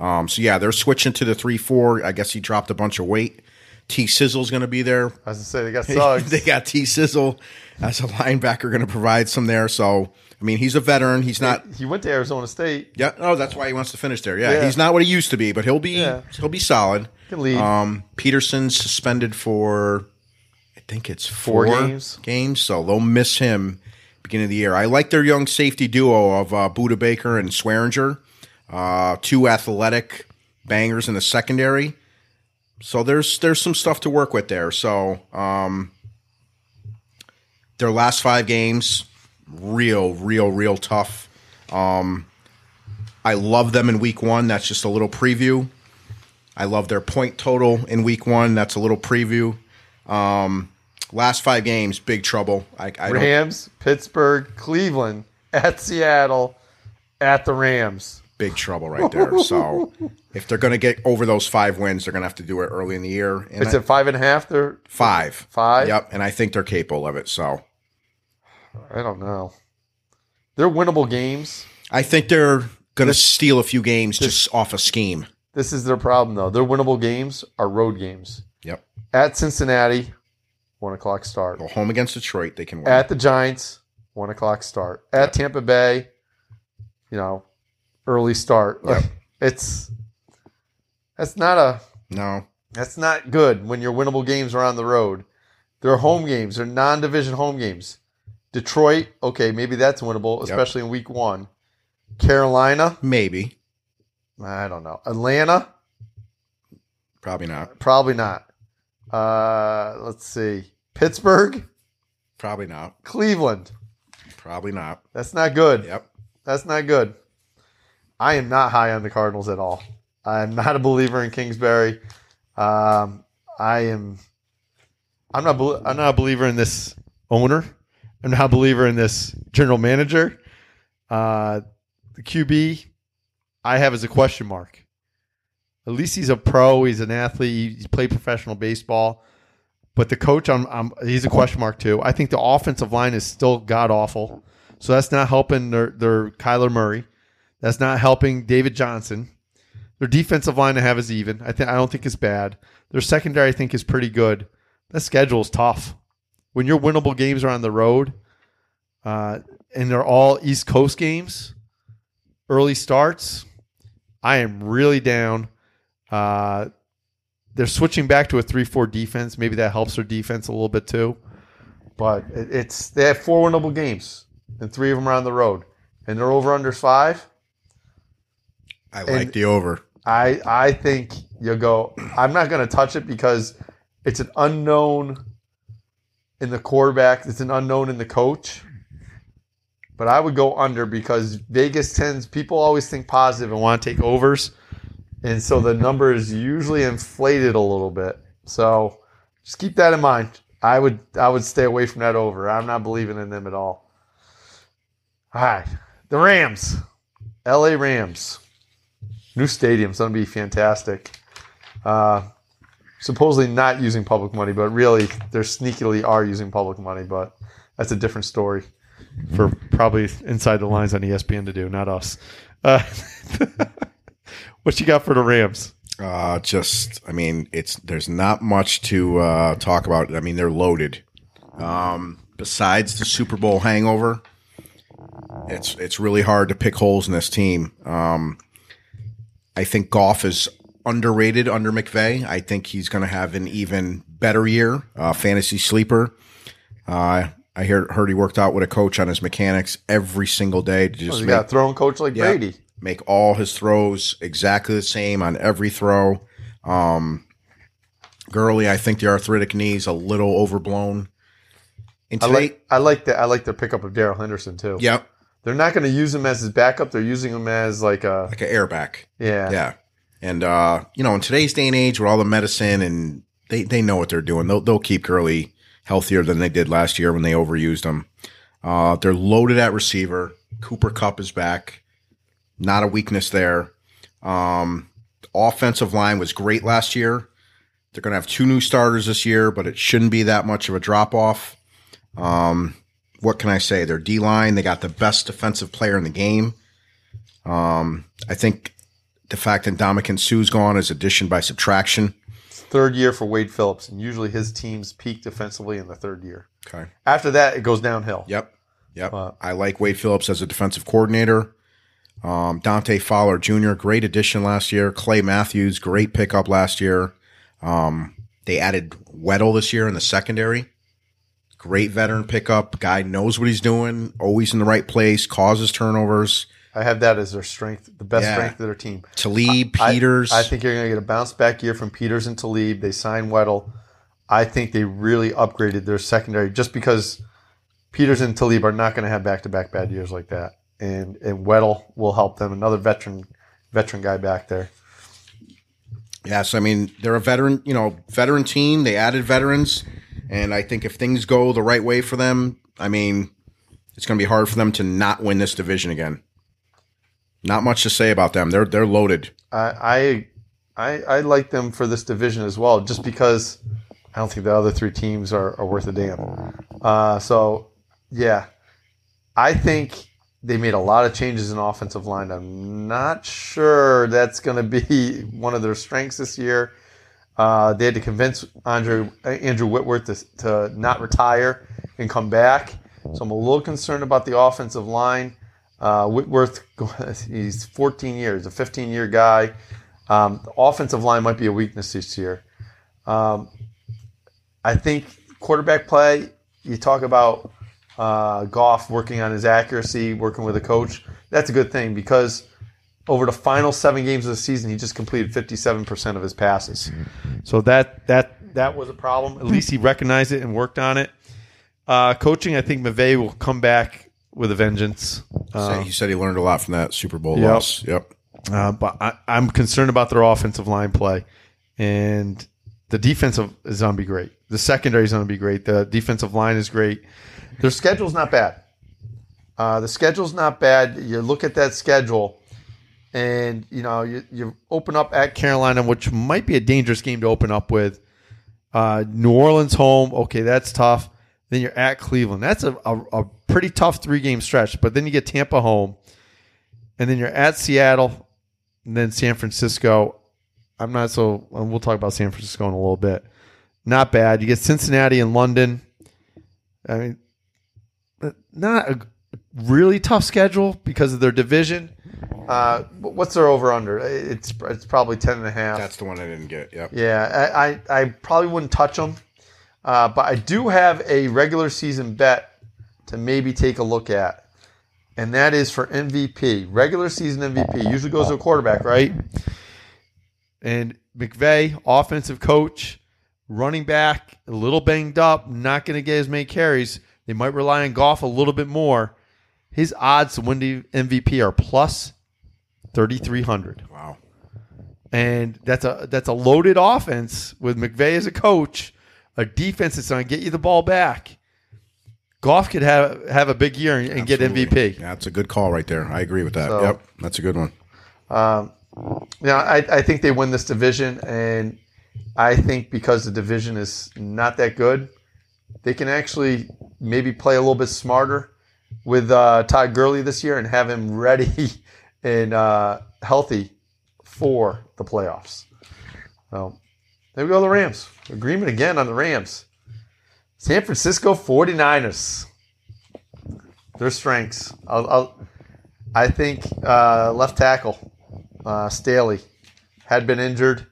Um, so yeah, they're switching to the three four. I guess he dropped a bunch of weight. T Sizzle's going to be there. I was going to say, they got Suggs. they got T Sizzle as a linebacker going to provide some there. So I mean, he's a veteran. He's not. he went to Arizona State. Yeah. Oh, that's why he wants to finish there. Yeah, Yeah. he's not what he used to be, but he'll be Yeah. he'll be solid. Can lead. Um, Peterson's suspended for I think it's Four four, games. Games, so they'll miss him beginning of the year. I like their young safety duo of uh, Budda Baker and Swearinger, uh, two athletic bangers in the secondary. So there's there's some stuff to work with there. So um, their last five games, real, real, real tough. Um, I love them in week one. That's just a little preview. I love their point total in week one. That's a little preview. Um, last five games, big trouble. I, I Rams, Pittsburgh, Cleveland, at Seattle, at the Rams. big trouble right there. So if they're going to get over those five wins, they're going to have to do it early in the year. And It's I- at five and a half. They're five. Five? Yep. And I think they're capable of it. So I don't know. They're winnable games. I think they're going to steal a few games just off a scheme. This is their problem though. Their winnable games are road games. Yep. At Cincinnati, one o'clock start. Go home against Detroit. They can win. At the Giants, one o'clock start. At Tampa Bay, you know, early start. Yep. It's that's not a no. that's not good when your winnable games are on the road. They're home games. They're non-division home games. Detroit, okay, maybe that's winnable, especially in week one. Carolina, Maybe. I don't know. Atlanta, Probably not. probably not. Uh, let's see. Pittsburgh, Probably not. Cleveland. Probably not. That's not good. Yep. That's not good. I am not high on the Cardinals at all. I'm not a believer in Kingsbury. Um, I am. I'm not. bel- I'm not a believer in this owner. I'm not a believer in this general manager. Uh, the QB, I have as a question mark. At least he's a pro. He's an athlete. He's played professional baseball. But the coach, I'm, I'm, he's a question mark too. I think the offensive line is still god awful. So that's not helping their, their Kyler Murray. That's not helping David Johnson. Their defensive line I have is even. I think I don't think it's bad. Their secondary I think is pretty good. That schedule is tough. When your winnable games are on the road, uh, and they're all East Coast games, early starts, I am really down. Uh, they're switching back to a three-four defense. Maybe that helps their defense a little bit too. But it's they have four winnable games, and three of them are on the road, and they're over under five. I like And- the over. I I think you'll go. I'm not going to touch it because it's an unknown in the quarterback. It's an unknown in the coach. But I would go under because Vegas tends. People always think positive and want to take overs, and so the number is usually inflated a little bit. So just keep that in mind. I would I would stay away from that over. I'm not believing in them at all. All right, the Rams, L.A. Rams. New stadium's going to be fantastic. Uh, supposedly not using public money, but really they're sneakily are using public money. But that's a different story for probably inside the lines on ESPN to do, not us. Uh, what you got for the Rams? Uh, just, I mean, it's there's not much to uh, talk about. I mean, they're loaded. Um, besides the Super Bowl hangover, it's it's really hard to pick holes in this team. Um, I think Goff is underrated under McVay. I think he's going to have an even better year. Uh, fantasy sleeper. Uh, I heard heard he worked out with a coach on his mechanics every single day to Oh, just he's make, got a throwing coach like Yeah. Brady. make all his throws exactly the same on every throw. Um, Gurley, I think the arthritic knee's a little overblown. And I like I like that I like their pickup of Darrell Henderson too. yep, They're not going to use him as his backup. They're using him as like a like an airback. yeah. Yeah. And uh, you know, in today's day and age with all the medicine and they, they know what they're doing. They'll they'll keep Gurley healthier than they did last year when they overused him. Uh, they're loaded at receiver. Cooper Kupp is back. Not a weakness there. Um, offensive line was great last year. They're going to have two new starters this year, but it shouldn't be that much of a drop off. Um, what can I say? Their D line, they got the best defensive player in the game. Um, I think the fact that Ndamukong Suh's gone is addition by subtraction. Third year for Wade Phillips, and usually his teams peak defensively in the third year. Okay. After that, it goes downhill. Yep. Yep. Uh, I like Wade Phillips as a defensive coordinator. Um, Dante Fowler Jr., great addition last year. Clay Matthews, great pickup last year. Um, they added Weddle this year in the secondary. Great veteran pickup. Guy knows what he's doing, always in the right place, causes turnovers. I have that as their strength, the best Yeah. strength of their team. Talib, I- Peters. I, think you're going to get a bounce back year from Peters and Talib. They signed Weddle. I think they really upgraded their secondary just because Peters and Talib are not going to have back to back bad years like that. And and Weddle will help them. Another veteran veteran guy back there. Yes, I mean they're a veteran, you know, veteran team. They added veterans, and I think if things go the right way for them, I mean, it's going to be hard for them to not win this division again. Not much to say about them. They're they're loaded. I I I, like them for this division as well, just because I don't think the other three teams are, are worth a damn. Uh, so yeah, I think they made a lot of changes in offensive line. I'm not sure that's going to be one of their strengths this year. Uh, they had to convince Andrew Andrew Whitworth to, to not retire and come back. So I'm a little concerned about the offensive line. Uh, Whitworth, he's 14 years, a 15 year guy. Um, the offensive line might be a weakness this year. Um, I think quarterback play, you talk about uh, Goff working on his accuracy, working with a coach. That's a good thing because over the final seven games of the season, he just completed 57% of his passes. So that that that was a problem. At least he recognized it and worked on it. Uh, coaching, I think McVay will come back with a vengeance. Uh, he said he learned a lot from that Super Bowl Yep. loss. Yep. uh, but I, I'm concerned about their offensive line play, and the defensive is going to be great. The secondary is going to be great. The defensive line is great. Their schedule's not bad. Uh, the schedule's not bad. You look at that schedule, and you know you, you open up at Carolina, which might be a dangerous game to open up with. Uh, New Orleans home, okay, that's tough. Then you're at Cleveland. That's a, a, a pretty tough three game stretch. But then you get Tampa home, and then you're at Seattle, and then San Francisco. I'm not so. and We'll talk about San Francisco in a little bit. Not bad. You get Cincinnati and London. I mean, not a really tough schedule because of their division. Uh, what's their over under? It's it's probably ten and a half. That's the one I didn't get. Yep. Yeah, I, I, I probably wouldn't touch them, uh, but I do have a regular season bet to maybe take a look at, and that is for MVP. Regular season MVP usually goes to a quarterback, right? And McVay, offensive coach, running back, a little banged up, not going to get as many carries. They might rely on Goff a little bit more. His odds to win the MVP are plus thirty three hundred Wow. and that's a that's a loaded offense with McVay as a coach, a defense that's going to get you the ball back. Goff could have have a big year and, and get MVP. Yeah, that's a good call right there. I agree with that. So- yep. That's a good one. Um, yeah, I, I think they win this division, and I think because the division is not that good, they can actually maybe play a little bit smarter with uh, Todd Gurley this year and have him ready and uh, healthy for the playoffs. So there we go, the Rams. Agreement again on the Rams. San Francisco 49ers. Their strengths. I'll, I'll, I think uh, left tackle uh, Staley had been injured.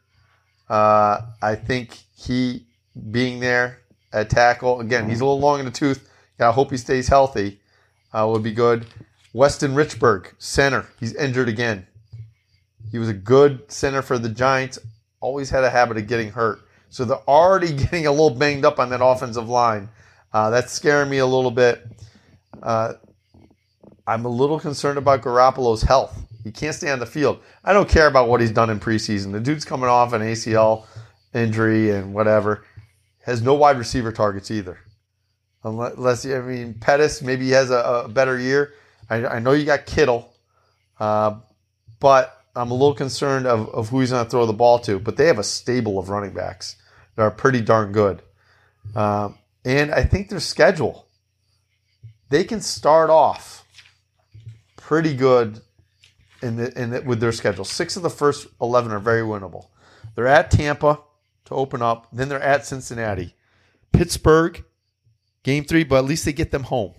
Uh, I think he being there at tackle again, he's a little long in the tooth. I hope he stays healthy. Uh, would be good. Weston Richburg, center. He's injured again. He was a good center for the Giants. Always had a habit of getting hurt. So they're already getting a little banged up on that offensive line. Uh, that's scaring me a little bit. Uh, I'm a little concerned about Garoppolo's health. He can't stay on the field. I don't care about what he's done in preseason. The dude's coming off an ACL injury and whatever. Has no wide receiver targets either. Unless, I mean, Pettis, maybe he has a, a better year. I, I, know you got Kittle, uh, but I'm a little concerned of, of who he's going to throw the ball to. But they have a stable of running backs that are pretty darn good. Um, and I think their schedule, they can start off pretty good in the, in the, with their schedule. Six of the first 11 are very winnable. They're at Tampa to open up, then they're at Cincinnati. Pittsburgh, game three, but at least they get them home.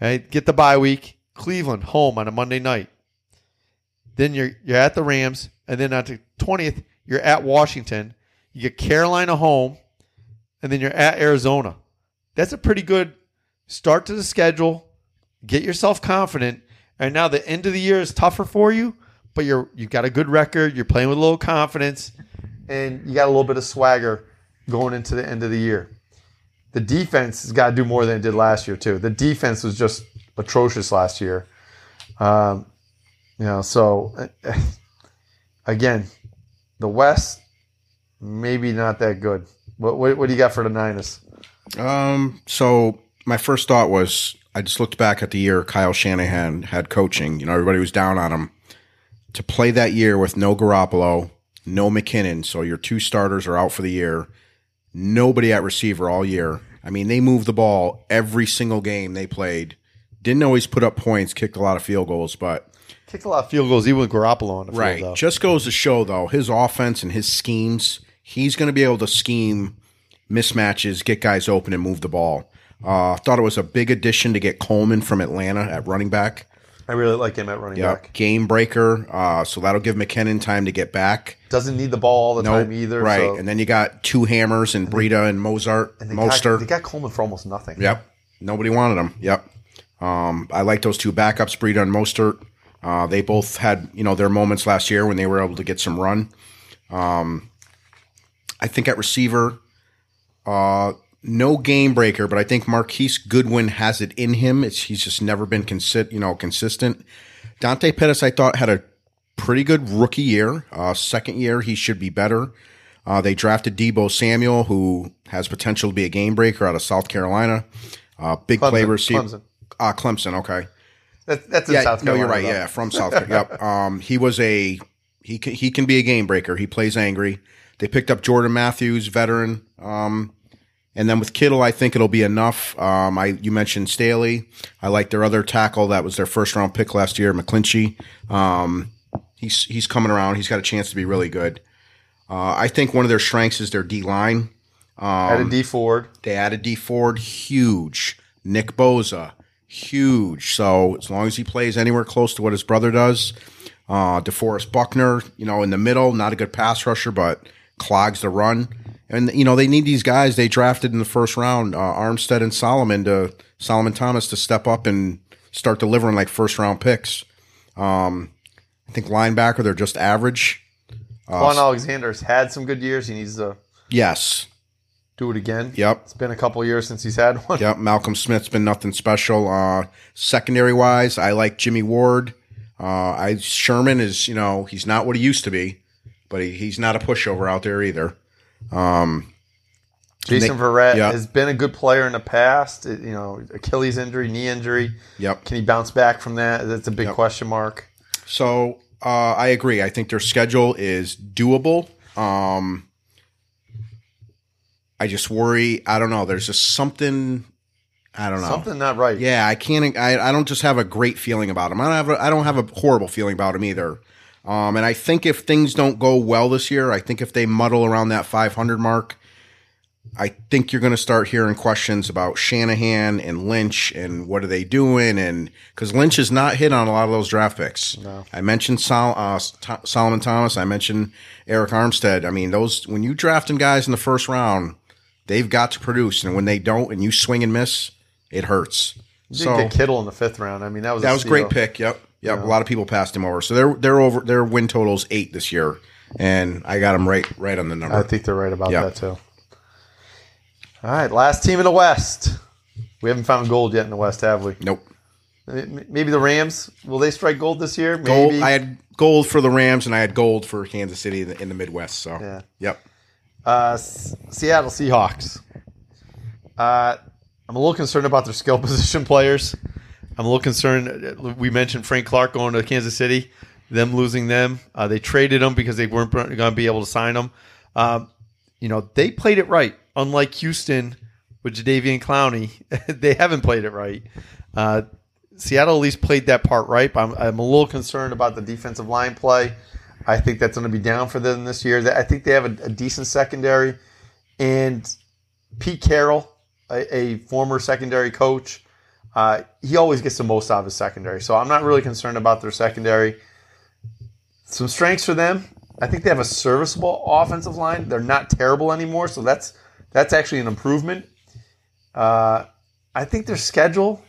Right? Get the bye week. Cleveland, home on a Monday night. Then you're, you're at the Rams, and then on the 20th, you're at Washington. You get Carolina home, and then you're at Arizona. That's a pretty good start to the schedule. Get yourself confident. And now the end of the year is tougher for you, but you're you've got a good record. You're playing with a little confidence, and you got a little bit of swagger going into the end of the year. The defense has got to do more than it did last year too. The defense was just atrocious last year. Um, you know, so again, the West maybe not that good. What, what, what do you got for the Niners? Um, so my first thought was I just looked back at the year Kyle Shanahan had coaching. You know, everybody was down on him. To play that year with no Garoppolo, no McKinnon, so your two starters are out for the year. Nobody at receiver all year. I mean, they moved the ball every single game they played. Didn't always put up points, kicked a lot of field goals, but kicked a lot of field goals even with Garoppolo on the field. Right. Though. Just goes to show though, his offense and his schemes he's going to be able to scheme mismatches, get guys open, and move the ball. Uh, thought it was a big addition to get Coleman from Atlanta at running back. I really like him at running yep. back. Game breaker. Uh, so that'll give McKinnon time to get back. Doesn't need the ball all the nope. time either. Right. So. And then you got two hammers and Breida and Mostert. And they Mostert. Got, they got Coleman for almost nothing. Yep. Nobody wanted him. Yep. Um, I like those two backups, Breida and Mostert. Uh, they both had, you know, their moments last year when they were able to get some run. Um, I think at receiver, uh, no game breaker, but I think Marquise Goodwin has it in him. It's, he's just never been consi- you know, consistent. Dante Pettis, I thought, had a pretty good rookie year. Uh, second year, he should be better. Uh, they drafted Deebo Samuel, who has potential to be a game breaker out of South Carolina. Uh, big Clemson, play receiver. Clemson. Uh, Clemson, okay. That, that's in yeah, South no, Carolina. you're right. though. Yeah, from South Carolina. yep. Um, he was a he can, he can be a game breaker. He plays angry. They picked up Jordan Matthews, veteran. Um, and then with Kittle, I think it'll be enough. Um, I you mentioned Staley. I like their other tackle that was their first round pick last year, McGlinchey. Um, he's he's coming around. He's got a chance to be really good. Uh, I think one of their strengths is their D line. Um, Added Dee Ford. They added Dee Ford, huge. Nick Bosa, huge. So as long as he plays anywhere close to what his brother does, uh, DeForest Buckner, you know, in the middle, not a good pass rusher, but clogs the run. And you know they need these guys they drafted in the first round, uh, Armstead and Solomon to Solomon Thomas to step up and start delivering like first round picks. Um, I think linebacker they're just average. Kwon Alexander's had some good years. He needs to Yes. do it again. Yep. It's been a couple years since he's had one. Yep. Malcolm Smith's been nothing special. Uh, secondary wise, I like Jimmy Ward. Uh, I Sherman is you know he's not what he used to be, but he, he's not a pushover out there either. Um, Jason they- Verrett yeah. has been a good player in the past. It- you know, Achilles injury, knee injury. Yep. Can he bounce back from that? That's a big Yep. question mark. So uh, I agree. I think their schedule is doable. Um, I just worry. I don't know. There's just something. I don't know. Something not right. Yeah, I can't. I, I don't just have a great feeling about him. I don't have. A, I don't have a horrible feeling about him either. Um, and I think if things don't go well this year, I think if they muddle around that 500 mark, I think you're going to start hearing questions about Shanahan and Lynch and what are they doing? And because Lynch is not hit on a lot of those draft picks. No. I mentioned Sol, uh, T- Solomon Thomas. I mentioned Arik Armstead. I mean, those when you drafting guys in the first round, they've got to produce, and when they don't, and you swing and miss, it hurts. You So did get Kittle in the fifth round. I mean, that was that was a great pick. Yep, yep. A lot of people passed him over. So they're they're over. Their win totals eight this year, and I got them right right on the number. I think they're right about Yeah. that too. All right, last team in the West. We haven't found gold yet in the West, have we? nope. Maybe the Rams. Will they strike gold this year? Gold. Maybe. I had gold for the Rams, and I had gold for Kansas City in the, in the Midwest. So Yeah. yep. Uh, S- Seattle Seahawks. Uh, I'm a little concerned about their skill position players. I'm a little concerned. We mentioned Frank Clark going to Kansas City, them losing them. Uh, they traded him because they weren't going to be able to sign him. Um, you know, they played it right. Unlike Houston with Jadeveon Clowney, they haven't played it right. Uh, Seattle at least played that part right, but I'm, I'm a little concerned about the defensive line play. I think that's going to be down for them this year. I think they have a, a decent secondary, and Pete Carroll, a, a former secondary coach, uh, he always gets the most out of his secondary. So I'm not really concerned about their secondary. Some strengths for them. I think they have a serviceable offensive line. They're not terrible anymore, so that's that's actually an improvement. Uh, I think their schedule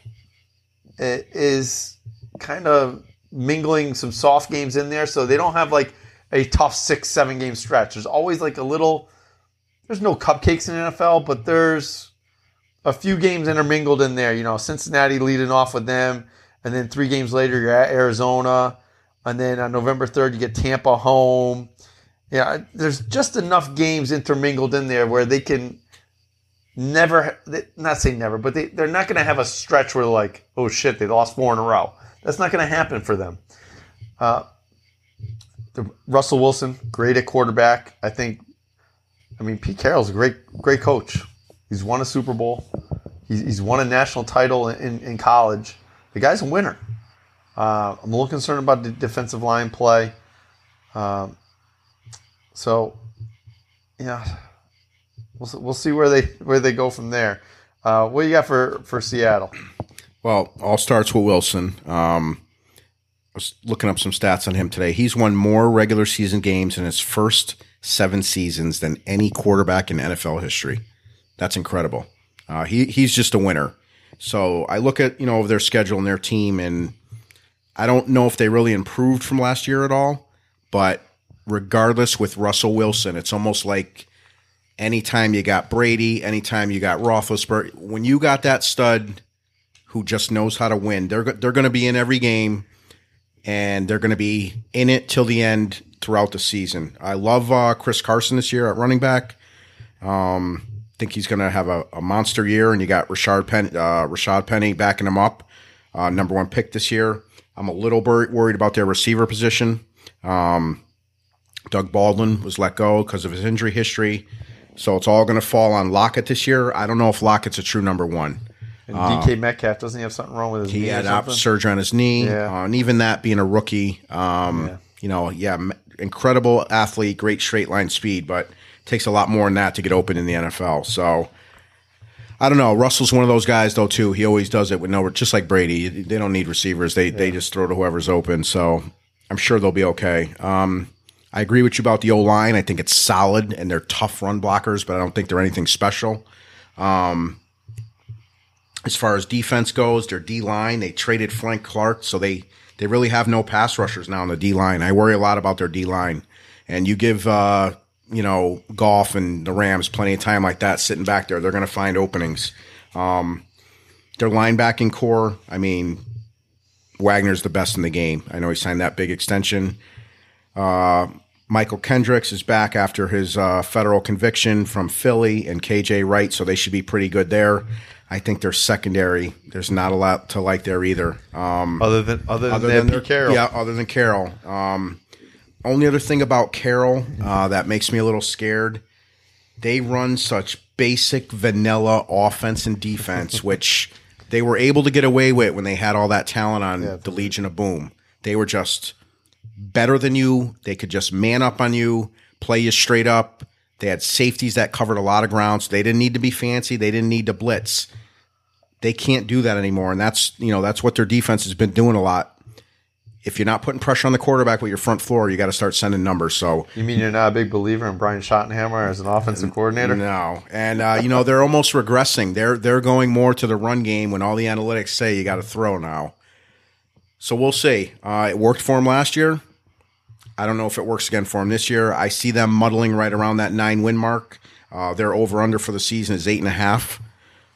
is kind of mingling some soft games in there, so they don't have like a tough six, seven game stretch. There's always like a little. There's no cupcakes in NFL, but there's a few games intermingled in there. You know, Cincinnati leading off with them, and then three games later you're at Arizona, and then on November third you get Tampa home. Yeah, there's just enough games intermingled in there where they can never, not say never, but they, they're not going to have a stretch where like, oh shit, they lost four in a row. That's not going to happen for them. Uh, the Russell Wilson, great at quarterback. I think. I mean, Pete Carroll's a great, great coach. He's won a Super Bowl. He's, he's won a national title in, in college. The guy's a winner. Uh, I'm a little concerned about the defensive line play. Um, so, yeah, we'll, we'll see where they where they go from there. Uh, what do you got for, for Seattle? Well, all starts with Wilson. Um, I was looking up some stats on him today. He's won more regular season games in his first seven seasons than any quarterback in NFL history. That's incredible. Uh, he he's just a winner. So I look at you know their schedule and their team, and I don't know if they really improved from last year at all. But regardless, with Russell Wilson, it's almost like anytime you got Brady, anytime you got Roethlisberger, when you got that stud who just knows how to win, they're they're going to be in every game, and they're going to be in it till the end throughout the season. I love uh, Chris Carson this year at running back. Um, think he's going to have a, a monster year, and you got Rashard Penny, uh, Rashaad Penny backing him up, uh, number one pick this year. I'm a little bur- worried about their receiver position. Um, Doug Baldwin was let go because of his injury history, so it's all going to fall on Lockett this year. I don't know if Lockett's a true number one. And DK Metcalf doesn't he have something wrong with his He knee had op- surgery on his knee, Yeah. uh, and even that being a rookie, um, Yeah. you know, yeah, incredible athlete, great straight line speed, but takes a lot more than that to get open in the NFL. So I don't know. Russell's one of those guys though too. He always does it with no, just like Brady. They don't need receivers. They they just throw to whoever's open. So I'm sure they'll be okay. Um, I agree with you about the O line. I think it's solid and they're tough run blockers, but I don't think they're anything special. Um, as far as defense goes, their D line, they traded Frank Clark, so they they really have no pass rushers now on the D line. I worry a lot about their D line. And you give uh, you know, Goff and the Rams plenty of time like that sitting back there, they're gonna find openings. Um, their linebacking core, I mean, Wagner's the best in the game. I know he signed that big extension. Uh, Mychal Kendricks is back after his uh, federal conviction from Philly and KJ Wright, so they should be pretty good there. I think their secondary, there's not a lot to like there either. Um, Other than other than, other than their Carroll. yeah, other than Carroll. Um, only other thing about Carroll uh, that makes me a little scared, they run such basic vanilla offense and defense, which they were able to get away with when they had all that talent on the Legion of Boom. They were just better than you. They could just man up on you, play you straight up. They had safeties that covered a lot of ground, so they didn't need to be fancy. They didn't need to blitz. They can't do that anymore, and that's you know that's what their defense has been doing a lot. If you're not putting pressure on the quarterback with your front floor, you got to start sending numbers. So You mean you're not a big believer in Brian Schottenheimer as an offensive coordinator? no, and uh, you know they're almost regressing. They're they're going more to the run game when all the analytics say you got to throw now. So we'll see. Uh, it worked for him last year. I don't know if it works again for him this year. I see them muddling right around that nine win mark. Uh, their over under for the season is eight and a half.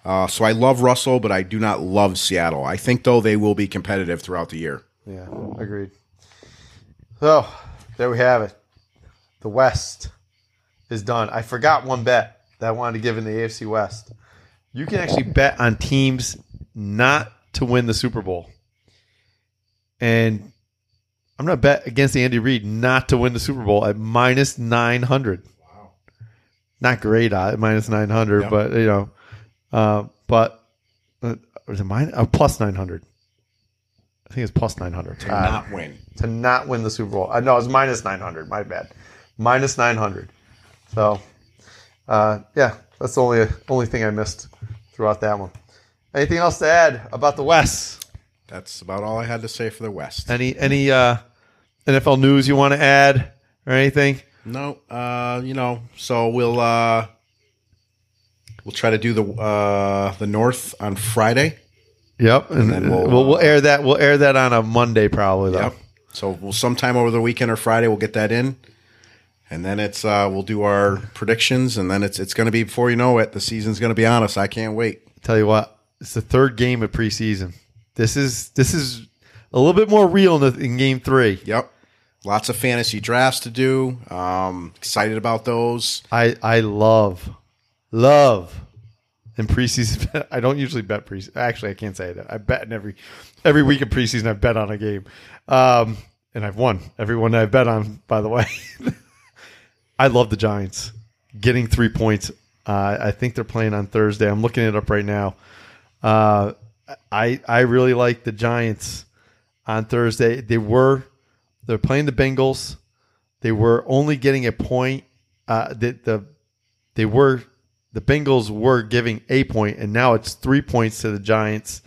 Uh, so I love Russell, but I do not love Seattle. I think though they will be competitive throughout the year. Yeah, agreed. So there we have it. The West is done. I forgot one bet that I wanted to give in the AFC West. You can actually bet on teams not to win the Super Bowl. And I'm going to bet against Andy Reid not to win the Super Bowl at minus 900. Wow. Not great at minus 900, Yep. but, you know, uh, but uh, was it mine? Oh, plus 900. I think it's plus 900. To Uh, not win. to not win the Super Bowl. Uh, no, it's minus 900. My bad. Minus 900. So, uh, yeah, that's the only only thing I missed throughout that one. Anything else to add about the West? That's about all I had to say for the West. Any any uh, NFL news you want to add or anything? No, uh, you know, so we'll uh, we'll try to do the uh, the North on Friday. Yep, and, then we'll, we'll, we'll uh, air that. We'll air that on a Monday probably though. Yep. So we'll sometime over the weekend or Friday we'll get that in, and then it's uh, we'll do our predictions, and then it's it's going to be before you know it, the season's going to be on us. I can't wait. Tell you what, it's the third game of preseason. This is this is a little bit more real in, the, in game three. Yep. Lots of fantasy drafts to do. Um, excited about those. I I love love in preseason. I don't usually bet preseason. Actually, I can't say that. I bet in every every week of preseason. I've bet on a game, um, and I've won every one I've bet on. By the way, I love the Giants getting three points. Uh, I think they're playing on Thursday. I'm looking it up right now. Uh, I I really like the Giants on Thursday. They were they're playing the Bengals. They were only getting a point. Uh, the, the they were the Bengals were giving a point, and now it's three points to the Giants.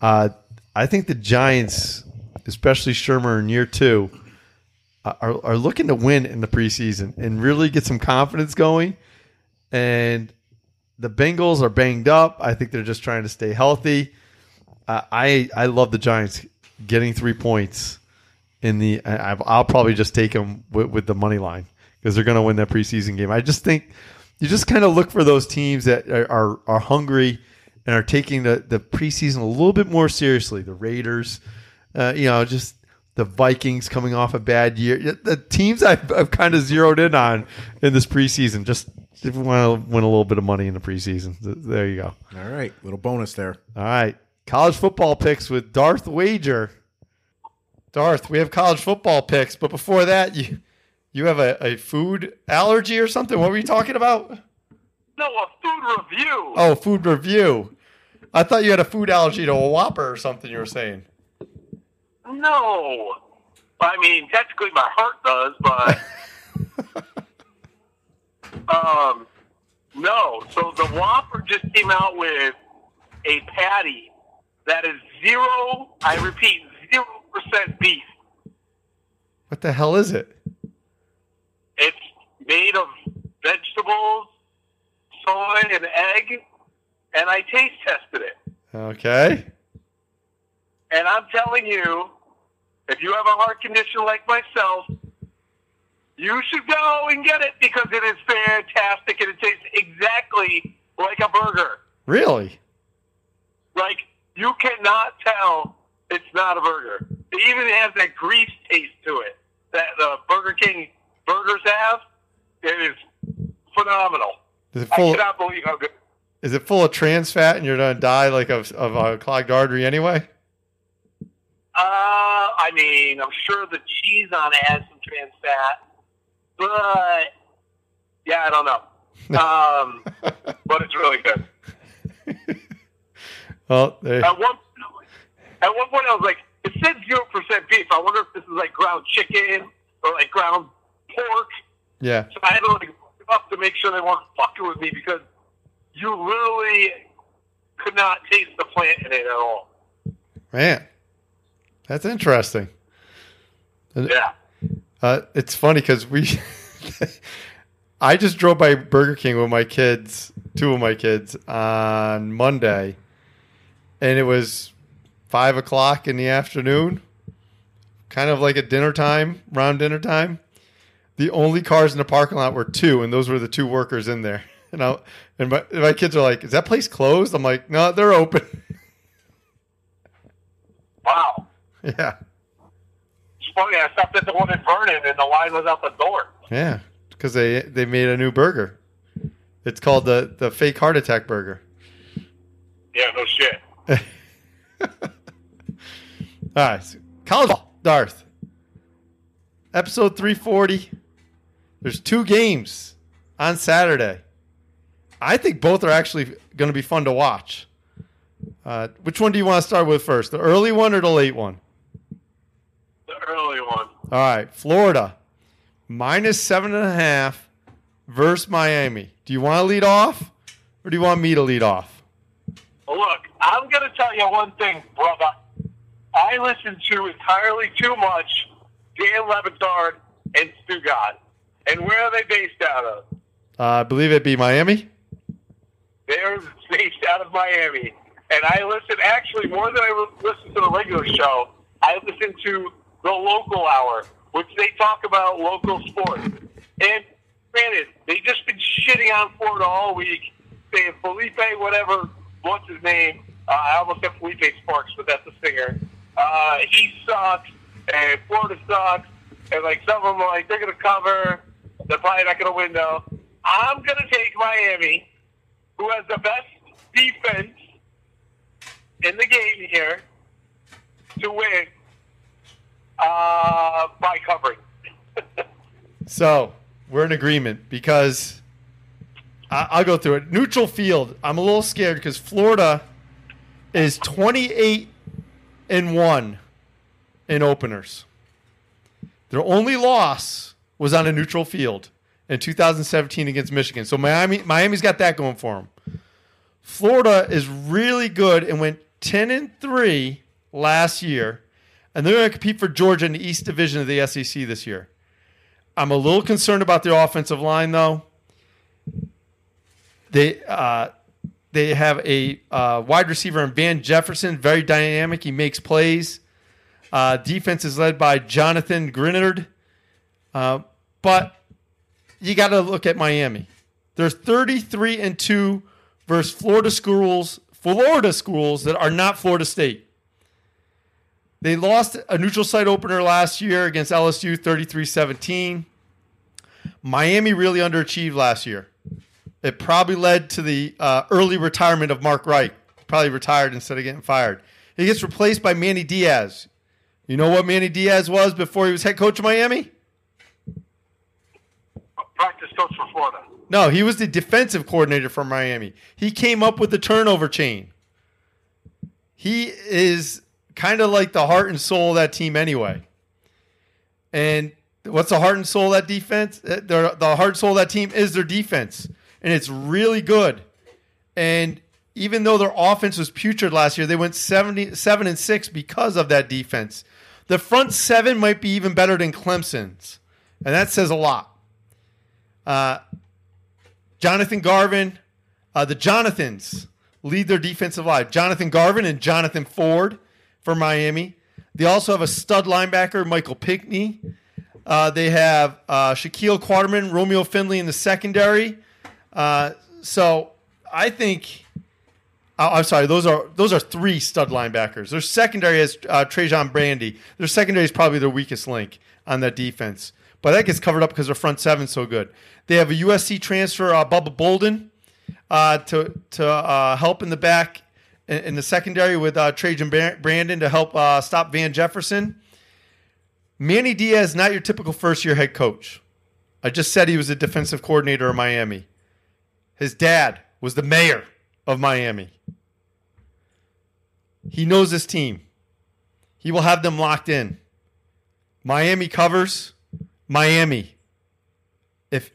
Uh, I think the Giants, especially Shurmur in year two, uh, are, are looking to win in the preseason and really get some confidence going. And the Bengals are banged up. I think they're just trying to stay healthy. Uh, I I love the Giants getting three points in the. I, I'll probably just take them with, with the money line because they're going to win that preseason game. I just think you just kind of look for those teams that are are, are hungry and are taking the, the preseason a little bit more seriously. The Raiders, uh, you know, just the Vikings coming off a bad year. The teams I've, I've kind of zeroed in on in this preseason. Just if you want to win a little bit of money in the preseason, there you go. All right, little bonus there. All right. College football picks with Darth Wager. Darth, we have college football picks, but before that, you you have a, a food allergy or something. What were you talking about? No, a food review. Oh, food review. I thought you had a food allergy to a Whopper or something you were saying. No. I mean, technically my heart does, but um, no. So the Whopper just came out with a patty that is zero. I repeat, zero percent beef. What the hell is it? Made of vegetables, soy, and egg, and I taste tested it. Okay. And I'm telling you, if you have a heart condition like myself, you should go and get it because it is fantastic and it tastes exactly like a burger. Really? Like, you cannot tell it's not a burger. It even has that grease taste to it that the Burger King burgers have. It is phenomenal. Is it I full? cannot believe how good. Is it full of trans fat and you're gonna die like of, of a clogged artery anyway? Uh, I mean, I'm sure the cheese on it has some trans fat, but yeah, I don't know. Um, but it's really good. Well, there, At one at one point, I was like, it said zero percent beef. I wonder if this is like ground chicken or like ground pork. Yeah. So I had to like up to make sure they weren't fucking with me because you literally could not taste the plant in it at all. Man, that's interesting. Yeah. Uh, it's funny because we, I just drove by Burger King with my kids, two of my kids, on Monday, and it was five o'clock in the afternoon, kind of like at dinner time, around dinner time. The only cars in the parking lot were two, and those were the two workers in there. And I, and my, and my kids are like, "Is that place closed?" I'm like, "No, they're open." Wow. yeah, It's funny. I stopped at the one in Vernon, and the line was out the door. yeah, because they they made a new burger. It's called the the fake heart attack burger. Yeah, no shit. All right, so college ball, Darth. Episode 340. There's two games on Saturday. I think both are actually going to be fun to watch. Uh, which one do you want to start with first? The early one or the late one? The early one. All right, Florida minus seven and a half versus Miami. Do you want to lead off, or do you want me to lead off? Look, I'm going to tell you one thing, brother. I listen to entirely too much Dan Le Batard and Stugotz. And where are they based out of? Uh, I believe it'd be Miami. They're based out of Miami. And I listen, actually, more than I listen to the regular show, I listen to the local hour, which they talk about local sports. And granted, they just been shitting on Florida all week, saying Feleipe, whatever, what's his name? Uh, I almost said Feleipe Sparks, but that's a singer. Uh, he sucks, and Florida sucks, and like some of them are like they're gonna cover, they're probably not gonna win though. I'm gonna take Miami, who has the best defense in the game here, to win uh, by covering. So we're in agreement because I- I'll go through it. Neutral field. I'm a little scared because Florida is 28 and one in openers. Their only loss was on a neutral field in 2017 against Michigan. So Miami, Miami's got that going for them. Florida is really good and went 10 and 3 last year, and they're going to compete for Georgia in the East Division of the SEC this year. I'm a little concerned about their offensive line, though. They uh, they have a uh, wide receiver in Van Jefferson, very dynamic. He makes plays. Uh, defense is led by Jonathan Greenard. But you got to look at Miami. They're 33 and 2 versus Florida schools, Florida schools that are not Florida State. They lost a neutral site opener last year against LSU 33 17. Miami really underachieved last year. It probably led to the uh, early retirement of Mark Richt. Probably retired instead of getting fired. He gets replaced by Manny Diaz. You know what Manny Diaz was before he was head coach of Miami? Practice coach for Florida. No, he was the defensive coordinator for Miami. He came up with the turnover chain. He is kind of like the heart and soul of that team anyway. And what's the heart and soul of that defense? Uh, The, heart and soul of that team is their defense. And it's really good. And even though their offense was putrid last year, they went 77 and 6 because of that defense. The front seven might be even better than Clemson's. And that says a lot. Uh, Jonathan Garvin, uh, the Jonathans lead their defensive line. Jonathan Garvin and Jonathan Ford for Miami. They also have a stud linebacker, Michael Pinckney. Uh, they have uh, Shaquille Quarterman, Romeo Finley in the secondary. Uh, so I think. oh, I'm sorry. Those are those are three stud linebackers. Their secondary has uh, Trajan Bandy. Their secondary is probably their weakest link on that defense, but that gets covered up because their front seven's so good. They have a USC transfer, uh, Bubba Bolden, uh, to to uh, help in the back in, in the secondary with uh, Trajan Brandon to help uh, stop Van Jefferson. Manny Diaz, not your typical first year head coach. I just said he was a defensive coordinator in Miami. His dad was the mayor of Miami. He knows this team. He will have them locked in. Miami covers. Miami. If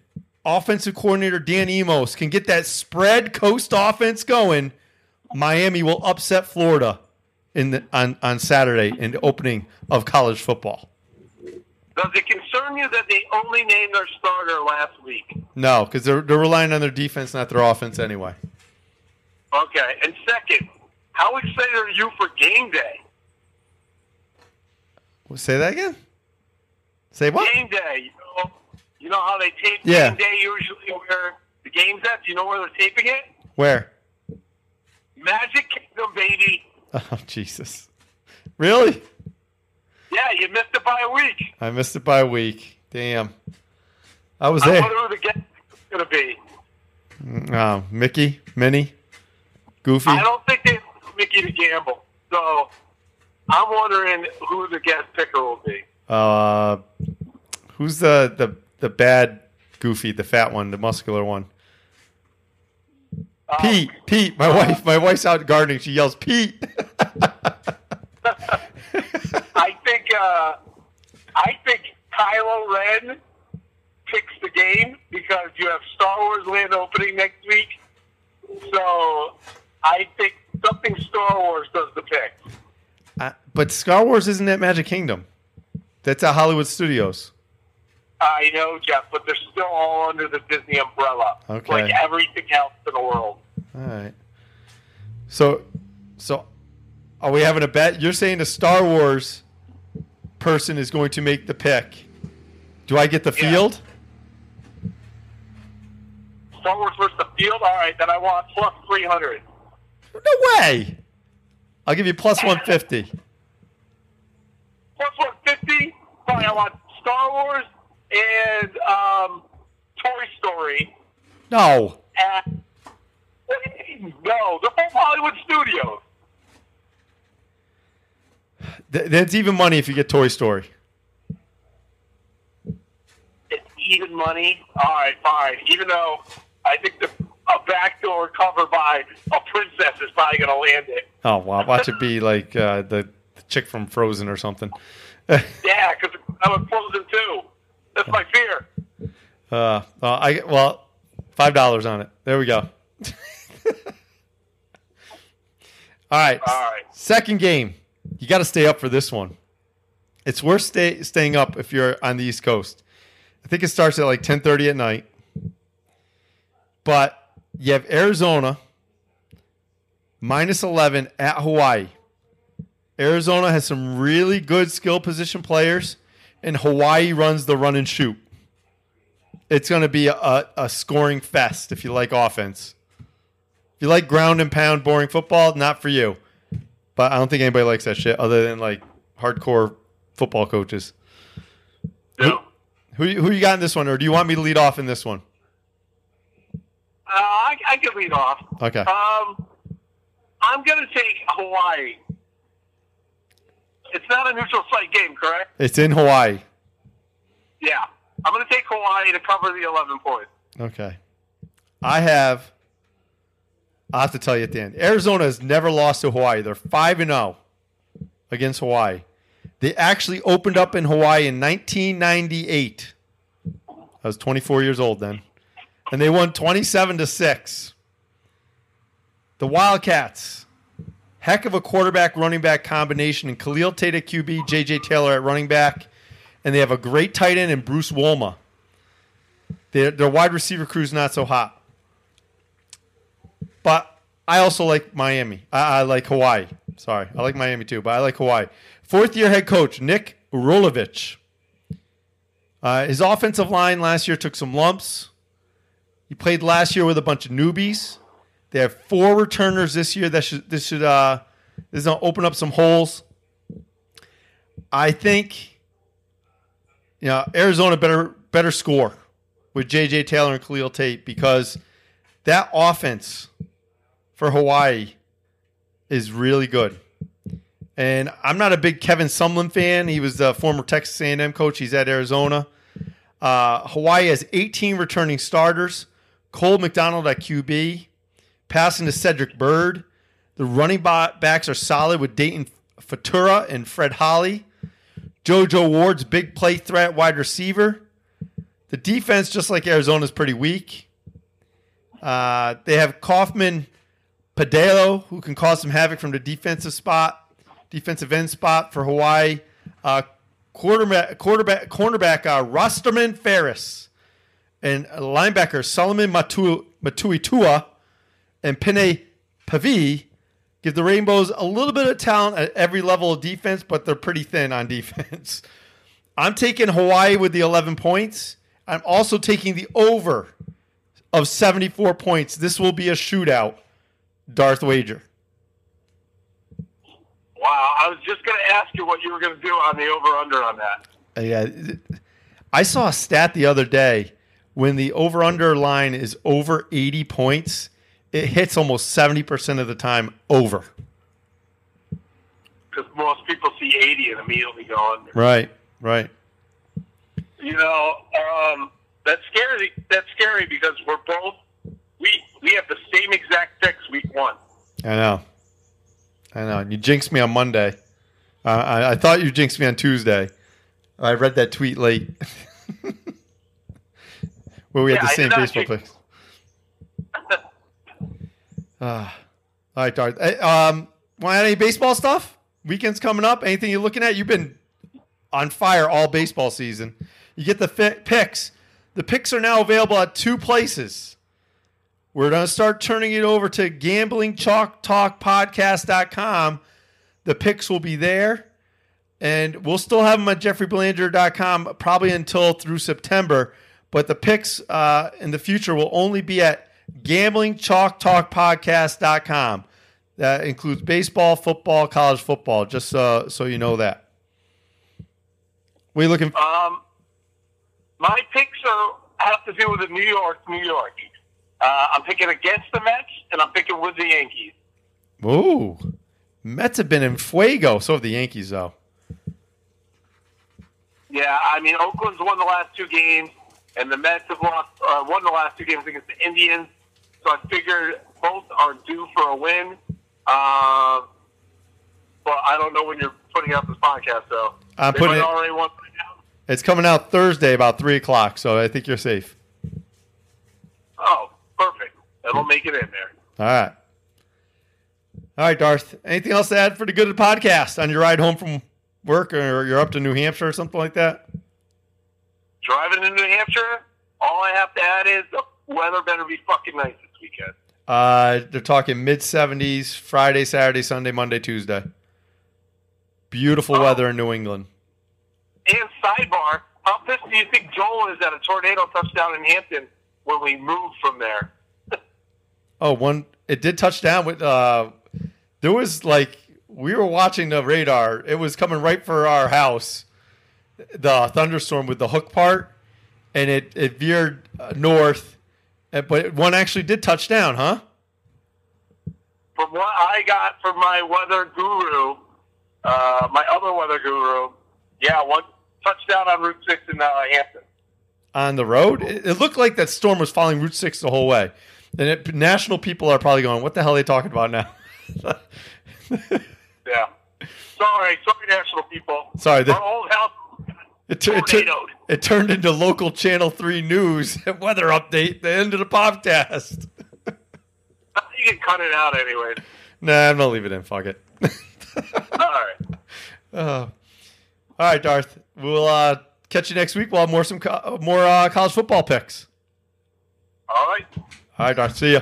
offensive coordinator Dan Enos can get that spread coast offense going, Miami will upset Florida in the, on, on Saturday in the opening of college football. Does it concern you that they only named their starter last week? No, because they're they're relying on their defense, not their offense anyway. Okay. And second, how excited are you for game day? Say that again. Say what? Game day. You know, you know how they tape Yeah. game day usually where the game's at? Do you know where they're taping it? Where? Magic Kingdom, baby. Oh Jesus! Really? Yeah, you missed it by a week. I missed it by a week. Damn. I was I there. wonder who the guest is going to be. Oh, Mickey, Minnie, Goofy. I don't think they want Mickey to gamble. So I'm wondering who the guest picker will be. Uh, who's the the the bad Goofy, the fat one, the muscular one? Um, Pete, Pete, my wife, my wife's out gardening. She yells, Pete. I think uh, I think Kylo Ren picks the game because you have Star Wars Land opening next week. So I think something Star Wars does the pick. Uh, but Star Wars isn't at Magic Kingdom. That's at Hollywood Studios. I know, Jeff, but they're still all under the Disney umbrella, Okay. like everything else in the world. All right. So, so are we having a bet? You're saying the Star Wars person is going to make the pick. Do I get the Yeah. field? Star Wars versus the field. All right, then I want plus three hundred. No way. I'll give you plus 150. Plus one fifty. Fine, I want Star Wars and um, Toy Story No. at. What do you mean? No, they're both Hollywood Studios. Th- that's even money if you get Toy Story. It's even money. All right, fine. Even though I think the a backdoor cover by a princess is probably going to land it. Oh, wow. Watch it be like uh, the, the chick from Frozen or something. Yeah, because I was Frozen too. That's my fear. Uh, uh, I well, five dollars on it. There we go. All right. All right. Second game. You got to stay up for this one. It's worth stay, staying up if you're on the East Coast. I think it starts at like 10:30 at night. But you have Arizona minus 11 at Hawaii. Arizona has some really good skill position players, and Hawaii runs the run and shoot. It's going to be a, a, a scoring fest if you like offense. If you like ground and pound, boring football, not for you. But I don't think anybody likes that shit other than like hardcore football coaches. No. Who who you got in this one, or do you want me to lead off in this one? Uh, I, I can lead off. Okay. Um, I'm going to take Hawaii. It's not a neutral site game, correct? It's in Hawaii. Yeah. I'm going to take Hawaii to cover the 11 points. Okay. I have. I'll have to tell you at the end. Arizona has never lost to Hawaii. They're five and zero against Hawaii. They actually opened up in Hawaii in 1998. I was 24 years old then, and they won 27 to six. The Wildcats, heck of a quarterback running back combination, and Khalil Tate at QB, JJ Taylor at running back, and they have a great tight end in Bryce Wolma. Their, their wide receiver crew is not so hot. But I also like Miami. I, I like Hawaii. Sorry. I like Miami too, but I like Hawaii. Fourth year head coach, Nick Rolovich. Uh, his offensive line last year took some lumps. He played last year with a bunch of newbies. They have four returners this year. That should this should uh, this is gonna open up some holes. I think you know Arizona better better score with JJ Taylor and Khalil Tate because that offense for Hawaii is really good. And I'm not a big Kevin Sumlin fan. He was the former Texas A&M coach. He's at Arizona. Uh, Hawaii has 18 returning starters. Cole McDonald at QB, passing to Cedric Byrd. The running backs are solid with Dayton Furuta and Fred Holly. JoJo Ward's big play threat wide receiver. The defense, just like Arizona, is pretty weak. Uh, they have Kaufman Padello, who can cause some havoc from the defensive spot, defensive end spot for Hawaii. Uh, quarterback, quarterback, cornerback uh, Rosterman Farris, and linebacker Solomon Matu, Matuitua, and Pene Pavi give the Rainbows a little bit of talent at every level of defense, but they're pretty thin on defense. I'm taking Hawaii with the 11 points. I'm also taking the over of 74 points. This will be a shootout. Darth Wager. Wow, I was just going to ask you what you were going to do on the over under on that. Uh, yeah, I saw a stat the other day when the over under line is over 80 points, it hits almost 70% of the time over. Because most people see 80 and immediately go under. Right, right. You know, um, that's scary. That's scary because we're both we we have the same exact picks week one. I know. I know. And you jinxed me on Monday. Uh, I, I thought you jinxed me on Tuesday. I read that tweet late. Where we Yeah, had the same baseball jinx- picks. Ah. all right, Darth. Hey, um, want any baseball stuff? Weekend's coming up. Anything you're looking at? You've been on fire all baseball season. You get the fi- picks. The picks are now available at two places. We're going to start turning it over to gamblingchalktalkpodcast.com. The picks will be there. And we'll still have them at jeffreybelanger.com probably until through September. But the picks uh, in the future will only be at gamblingchalktalkpodcast.com. That includes baseball, football, college football, just uh, so you know that. We looking Um, my picks are have to do with the New York, New York. Uh, I'm picking against the Mets and I'm picking with the Yankees. Ooh. Mets have been in fuego. So have the Yankees, though. Yeah, I mean Oakland's won the last two games, and the Mets have lost uh, won the last two games against the Indians. So I figured both are due for a win. Uh, but I don't know when you're putting out this podcast, though. I'm putting it- already now. It's coming out Thursday about 3 o'clock, so I think you're safe. Oh, perfect. It'll make it in there. All right. All right, Darth. Anything else to add for the good of the podcast on your ride home from work or you're up to New Hampshire or something like that? Driving to New Hampshire, all I have to add is the weather better be fucking nice weekend. Uh, they're talking mid 70s Friday, Saturday, Sunday, Monday, Tuesday. Beautiful Oh. weather in New England. And sidebar, how pissed do you think Joel is at a tornado touchdown in Hampton when we moved from there? Oh, one it did touch down with uh there was like we were watching the radar. It was coming right for our house. The thunderstorm with the hook part and it it veered uh, north. Uh, But one actually did touch down, huh? From what I got from my weather guru, uh, my other weather guru, yeah, one touchdown on Route 6 in uh, Hampton. On the road, it, it looked like that storm was following Route Six the whole way. And it, national people are probably going, "What the hell are they talking about now?" Yeah. Sorry, sorry, national people. Sorry, the- Our old house It, it, it turned into local Channel 3 news weather update, the end of the podcast. You can cut it out anyway. nah, I'm going to leave it in. Fuck it. All right. Uh, all right, Darth. We'll uh, catch you next week. We'll have more, some co- more uh, college football picks. All right. All right, Darth. See ya.